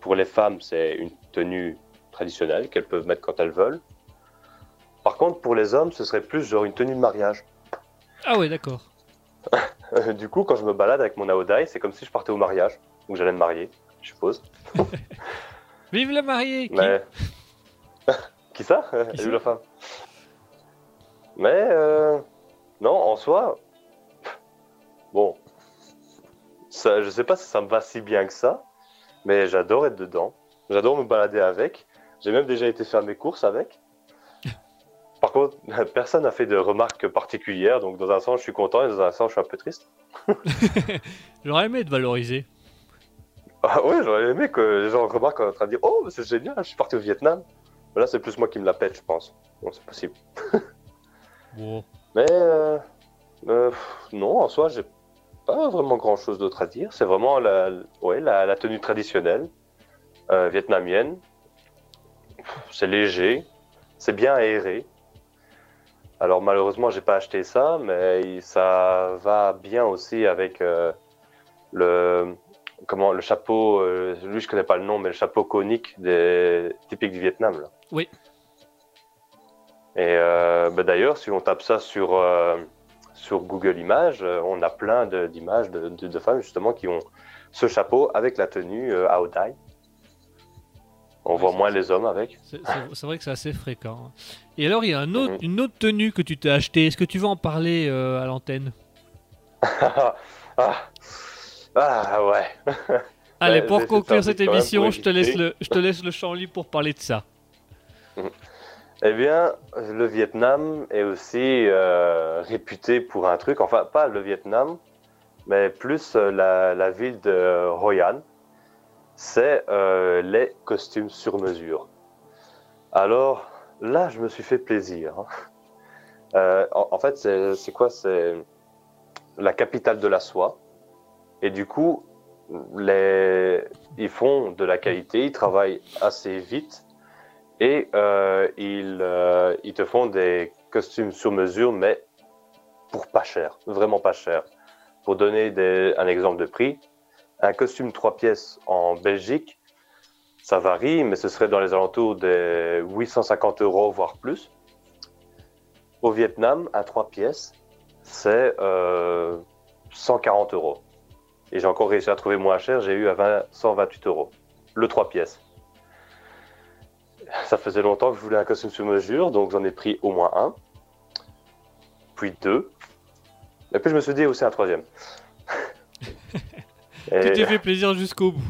pour les femmes, c'est une tenue traditionnelle qu'elles peuvent mettre quand elles veulent. Par contre, pour les hommes, ce serait plus genre une tenue de mariage. Ah ouais, d'accord. Du coup, quand je me balade avec mon Aodai, c'est comme si je partais au mariage, ou j'allais me marier, je suppose. Vive la mariée qui- Mais. Qui ça? Qui ça la femme. Mais, euh, non, en soi. Bon. ça, je sais pas si ça me va si bien que ça, mais j'adore être dedans. J'adore me balader avec. J'ai même déjà été faire mes courses avec. Par contre, personne n'a fait de remarques particulières, donc dans un sens je suis content et dans un sens je suis un peu triste. J'aurais aimé te valoriser. Ah ouais, j'aurais aimé que les gens remarquent en train de dire Oh, c'est génial, je suis parti au Vietnam. Mais là, c'est plus moi qui me la pète, je pense. Bon, c'est possible. Mais euh, euh, non, en soi, j'ai pas vraiment grand chose d'autre à dire. C'est vraiment la, ouais, la, la tenue traditionnelle euh, vietnamienne. C'est léger, c'est bien aéré. Alors malheureusement, j'ai pas acheté ça, mais ça va bien aussi avec euh, le comment le chapeau. euh, lui, je connais pas le nom, mais le chapeau conique des typique du Vietnam. Là. Oui. Et euh, bah, d'ailleurs, si on tape ça sur, sur Google Images, on a plein d'images de, de- de femmes justement qui ont ce chapeau avec la tenue à Odai. On voit moins les hommes avec. C'est vrai que c'est assez fréquent. hein. Et alors, il y a un autre, Mhm. une autre tenue que tu t'es acheté. Est-ce que tu veux en parler euh, à l'antenne? Ah, ah, ouais. Allez, pour conclure cette émission, je te, laisse le, je te laisse le champ libre pour parler de ça. Eh bien, le Vietnam est aussi euh, réputé pour un truc, enfin pas le Vietnam, mais plus euh, la, la ville de Hoi An. C'est euh, les costumes sur mesure. Alors là, je me suis fait plaisir. hein. Euh, en, fait, c'est quoi? C'est la capitale de la soie. Et du coup, ils font de la qualité, ils travaillent assez vite. Et euh, ils, te font des costumes sur mesure, mais pour pas cher, vraiment pas cher. Pour donner un exemple de prix, un costume 3 pièces en Belgique, ça varie, mais ce serait dans les alentours des 850 euros, voire plus. Au Vietnam, un 3 pièces, c'est euh, 140 euros. Et j'ai encore réussi à trouver moins cher, j'ai eu à 20 128 euros. Le 3 pièces. Ça faisait longtemps que je voulais un costume sur mesure, donc j'en ai pris au moins un, puis deux, et puis je me suis dit aussi un troisième. Tu Et- t'es fait plaisir jusqu'au bout.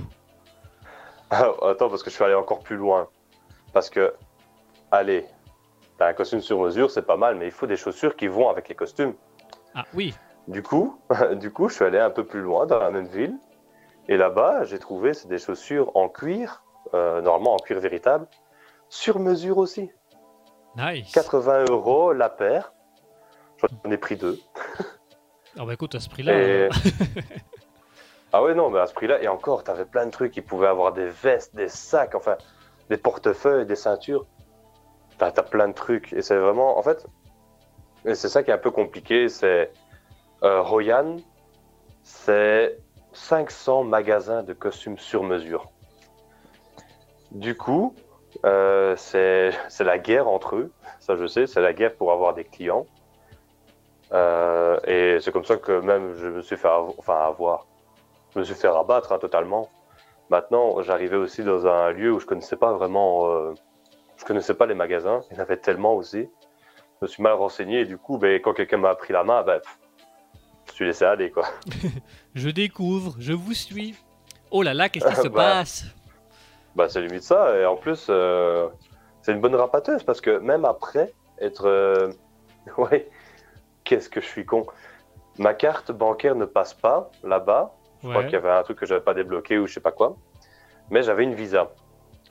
Ah, Attends, parce que je suis allé encore plus loin. Parce que, allez, t'as un costume sur mesure, c'est pas mal, mais il faut des chaussures qui vont avec les costumes. Ah oui, Du coup, du coup, je suis allé un peu plus loin dans la même ville. Et là-bas, j'ai trouvé des chaussures en cuir, euh, normalement en cuir véritable, sur mesure aussi. nice. 80 euros la paire. J'en ai pris deux. Ah bah écoute, à ce prix-là, Et- euh, Ah ouais, non, mais à ce prix-là, et encore, t'avais plein de trucs. Ils pouvaient avoir des vestes, des sacs, enfin, des portefeuilles, des ceintures. T'as as plein de trucs. Et c'est vraiment, en fait, c'est ça qui est un peu compliqué, c'est euh, Hoi An, c'est 500 magasins de costumes sur mesure. Du coup, euh, c'est la guerre entre eux. Ça, je sais, c'est la guerre pour avoir des clients. Euh, et c'est comme ça que même je me suis fait enfin, avoir. Je me suis fait rabattre hein, totalement. Maintenant, j'arrivais aussi dans un lieu où je connaissais pas vraiment. euh, je connaissais pas les magasins. Il y en avait tellement aussi. Je me suis mal renseigné et du coup, ben, quand quelqu'un m'a pris la main, ben, pff, je suis laissé aller quoi. je découvre, je vous suis. Oh là là, qu'est-ce qui se Bah. passe? Bah, c'est limite ça. Et en plus, euh, c'est une bonne rapateuse parce que même après être. euh, ouais, qu'est-ce que je suis con? Ma carte bancaire ne passe pas là-bas. Je crois qu'il y avait un truc que j'avais pas débloqué ou je sais pas quoi. Mais j'avais une visa.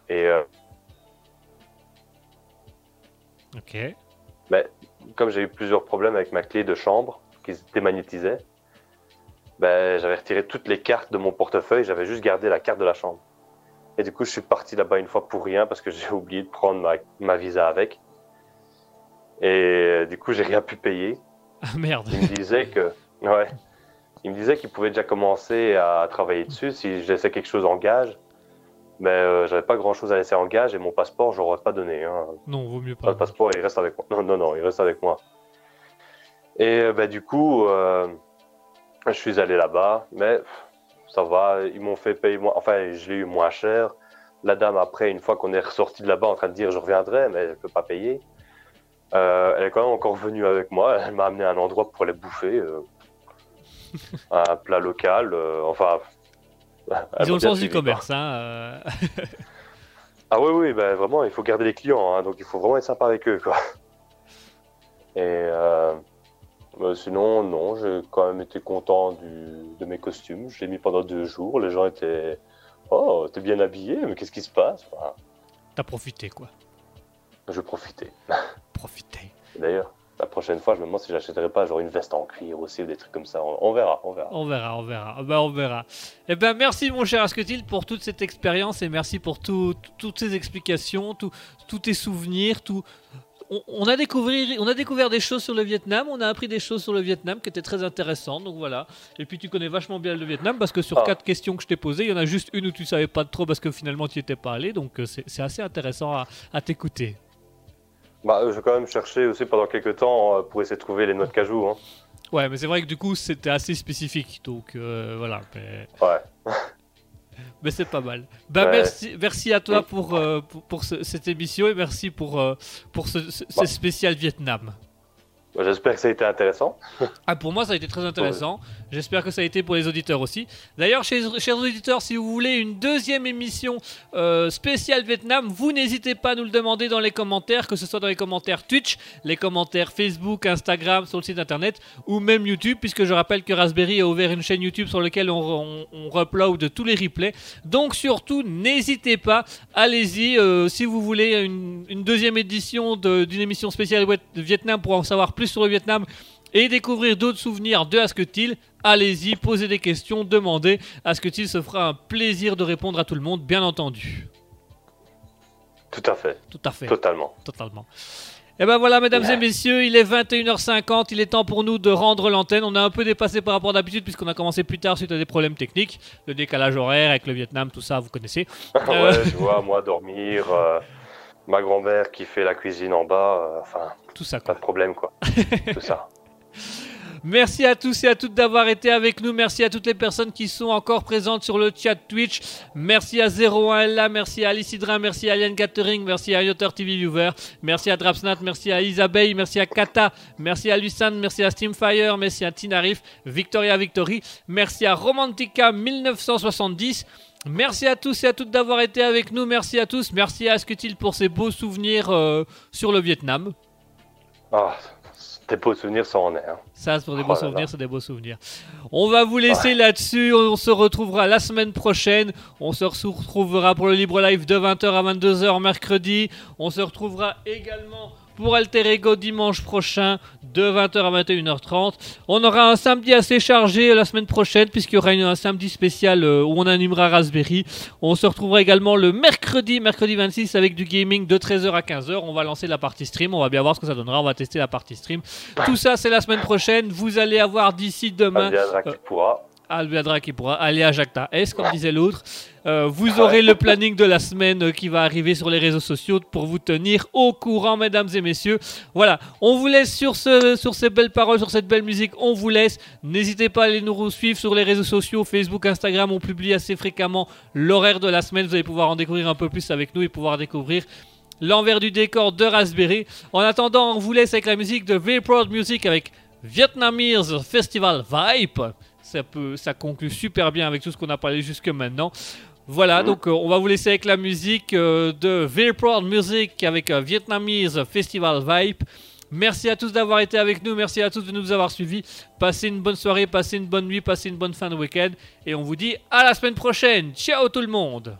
Et euh, Ok. comme j'ai eu plusieurs problèmes avec ma clé de chambre qui se démagnétisait, ben, j'avais retiré toutes les cartes de mon portefeuille. J'avais juste gardé la carte de la chambre. Et du coup, je suis parti là-bas une fois pour rien parce que j'ai oublié de prendre ma, ma visa avec. Et euh, du coup, j'ai rien pu payer. Ah merde. Il me disait que, ouais, il me disait qu'il pouvait déjà commencer à travailler dessus si je laissais quelque chose en gage. Mais euh, j'avais pas grand chose à laisser en gage et mon passeport, je l'aurais pas donné. Hein. Non, vaut mieux Le pas. passeport, il reste avec moi. Non, non, non, il reste avec moi. Et euh, bah, du coup, euh, je suis allé là-bas, mais pff, ça va, ils m'ont fait payer moins. Enfin, je l'ai eu moins cher. La dame, après, une fois qu'on est ressorti de là-bas en train de dire je reviendrai, mais elle ne peut pas payer, euh, elle est quand même encore venue avec moi. Elle m'a amené à un endroit pour les bouffer. euh. Un plat local, euh, enfin. Ils ont le sens du commerce. Hein, euh. Ah oui, oui, bah, vraiment, il faut garder les clients, hein, donc il faut vraiment être sympa avec eux, quoi. Et euh, bah, sinon, non, j'ai quand même été content du, de mes costumes. Je l'ai mis pendant deux jours. Les gens étaient, oh, t'es bien habillé, mais qu'est-ce qui se passe Enfin, T'as profité, quoi. Je profitais. Profité. D'ailleurs, la prochaine fois, je me demande si j'achèterais pas genre une veste en cuir aussi ou des trucs comme ça. On, on verra, on verra. On verra, on verra. Ah Ben, on verra. Eh ben, merci, mon cher Asketil, pour toute cette expérience et merci pour tout- toutes ces explications, tous tes souvenirs, tout. On, a découvert, on a découvert des choses sur le Vietnam, on a appris des choses sur le Vietnam qui étaient très intéressantes, donc voilà. Et puis tu connais vachement bien le Vietnam parce que sur Ah. quatre questions que je t'ai posées, il y en a juste une où tu savais pas trop parce que finalement tu n'y étais pas allé, donc euh, c'est c'est assez intéressant à, à t'écouter. Bah, je vais quand même chercher aussi pendant quelques temps euh, pour essayer de trouver les noix de cajou. Hein. Ouais, mais c'est vrai que du coup c'était assez spécifique, donc euh, voilà. mais- Ouais. Mais c'est pas mal. Bah, Ouais. merci, merci à toi pour, euh, pour, pour ce- cette émission et merci pour, euh, pour ce, ce- ce Bah. spécial Vietnam. Bah, J'espère que ça a été intéressant. Ah, pour moi, ça a été très intéressant. J'espère que ça a été pour les auditeurs aussi. D'ailleurs, chers, chers auditeurs, si vous voulez une deuxième émission euh, spéciale Vietnam, vous n'hésitez pas à nous le demander dans les commentaires, que ce soit dans les commentaires Twitch, les commentaires Facebook, Instagram, sur le site internet ou même YouTube, puisque je rappelle que Raspberry a ouvert une chaîne YouTube sur laquelle on, on, on upload tous les replays. Donc, surtout, n'hésitez pas, allez-y. euh, si vous voulez une, une deuxième édition de- d'une émission spéciale Vietnam pour en savoir plus sur le Vietnam et découvrir d'autres souvenirs de Asketil, allez-y, posez des questions, demandez. Asketil se fera un plaisir de répondre à tout le monde, bien entendu. Tout à fait. Tout à fait, Totalement. totalement. Et ben voilà, mesdames et messieurs, il est 21h50, il est temps pour nous de rendre l'antenne. On a un peu dépassé par rapport à d'habitude puisqu'on a commencé plus tard suite à des problèmes techniques, le décalage horaire avec le Vietnam, tout ça, vous connaissez. Euh. ouais, je vois, moi, dormir, euh, ma grand-mère qui fait la cuisine en bas, euh, enfin, Tout ça, pas de problème, quoi. Tout ça. Merci à tous et à toutes d'avoir été avec nous. Merci à toutes les personnes qui sont encore présentes sur le chat Twitch. Merci à 01LA, merci à Alicidra, merci à Alien Gathering, merci à Yotter TV Viewer, merci à Drapsnat, merci à Isabelle, merci à Kata, merci à Lucan, merci à Steamfire, merci à Tinarif, Victoria Victory, merci à Romantica 1970. Merci à tous et à toutes d'avoir été avec nous. Merci à tous. Merci à Asketil pour ses beaux souvenirs euh, sur le Vietnam. Ah, des beaux souvenirs, ça en est. hein. Ça, c'est pour des Oh beaux là là. souvenirs, c'est des beaux souvenirs. On va vous laisser là-dessus. On se retrouvera la semaine prochaine. On se retrouvera pour le Libre Live de 20h à 22h mercredi. On se retrouvera également pour Alter Ego dimanche prochain de 20h à 21h30. On aura un samedi assez chargé la semaine prochaine puisqu'il y aura une- un samedi spécial euh, où on animera Raspberry. On se retrouvera également le mercredi, mercredi 26 avec du gaming de 13h à 15h. On va lancer la partie stream. On va bien voir ce que ça donnera. On va tester la partie stream. Tout ça, c'est la semaine prochaine. Vous allez avoir d'ici demain. Alviadra qui pourra. Albiadra qui pourra aller à Jacta S, comme disait l'autre. Euh, vous aurez le planning de la semaine euh, qui va arriver sur les réseaux sociaux pour vous tenir au courant, mesdames et messieurs. Voilà, on vous laisse sur, ce, sur ces belles paroles, sur cette belle musique. On vous laisse. N'hésitez pas à aller nous suivre sur les réseaux sociaux, Facebook, Instagram. On publie assez fréquemment l'horaire de la semaine. Vous allez pouvoir en découvrir un peu plus avec nous et pouvoir découvrir l'envers du décor de Raspberry. En attendant, on vous laisse avec la musique de Very Proud Music avec Vietnamese Festival Vibe. Ça, peut, ça conclut super bien avec tout ce qu'on a parlé jusque maintenant. Voilà, donc euh, on va vous laisser avec la musique euh, de Very Proud Music avec euh, Vietnamese Festival Vibe. Merci à tous d'avoir été avec nous, merci à tous de nous avoir suivis. Passez une bonne soirée, passez une bonne nuit, passez une bonne fin de week-end. Et on vous dit à la semaine prochaine. Ciao tout le monde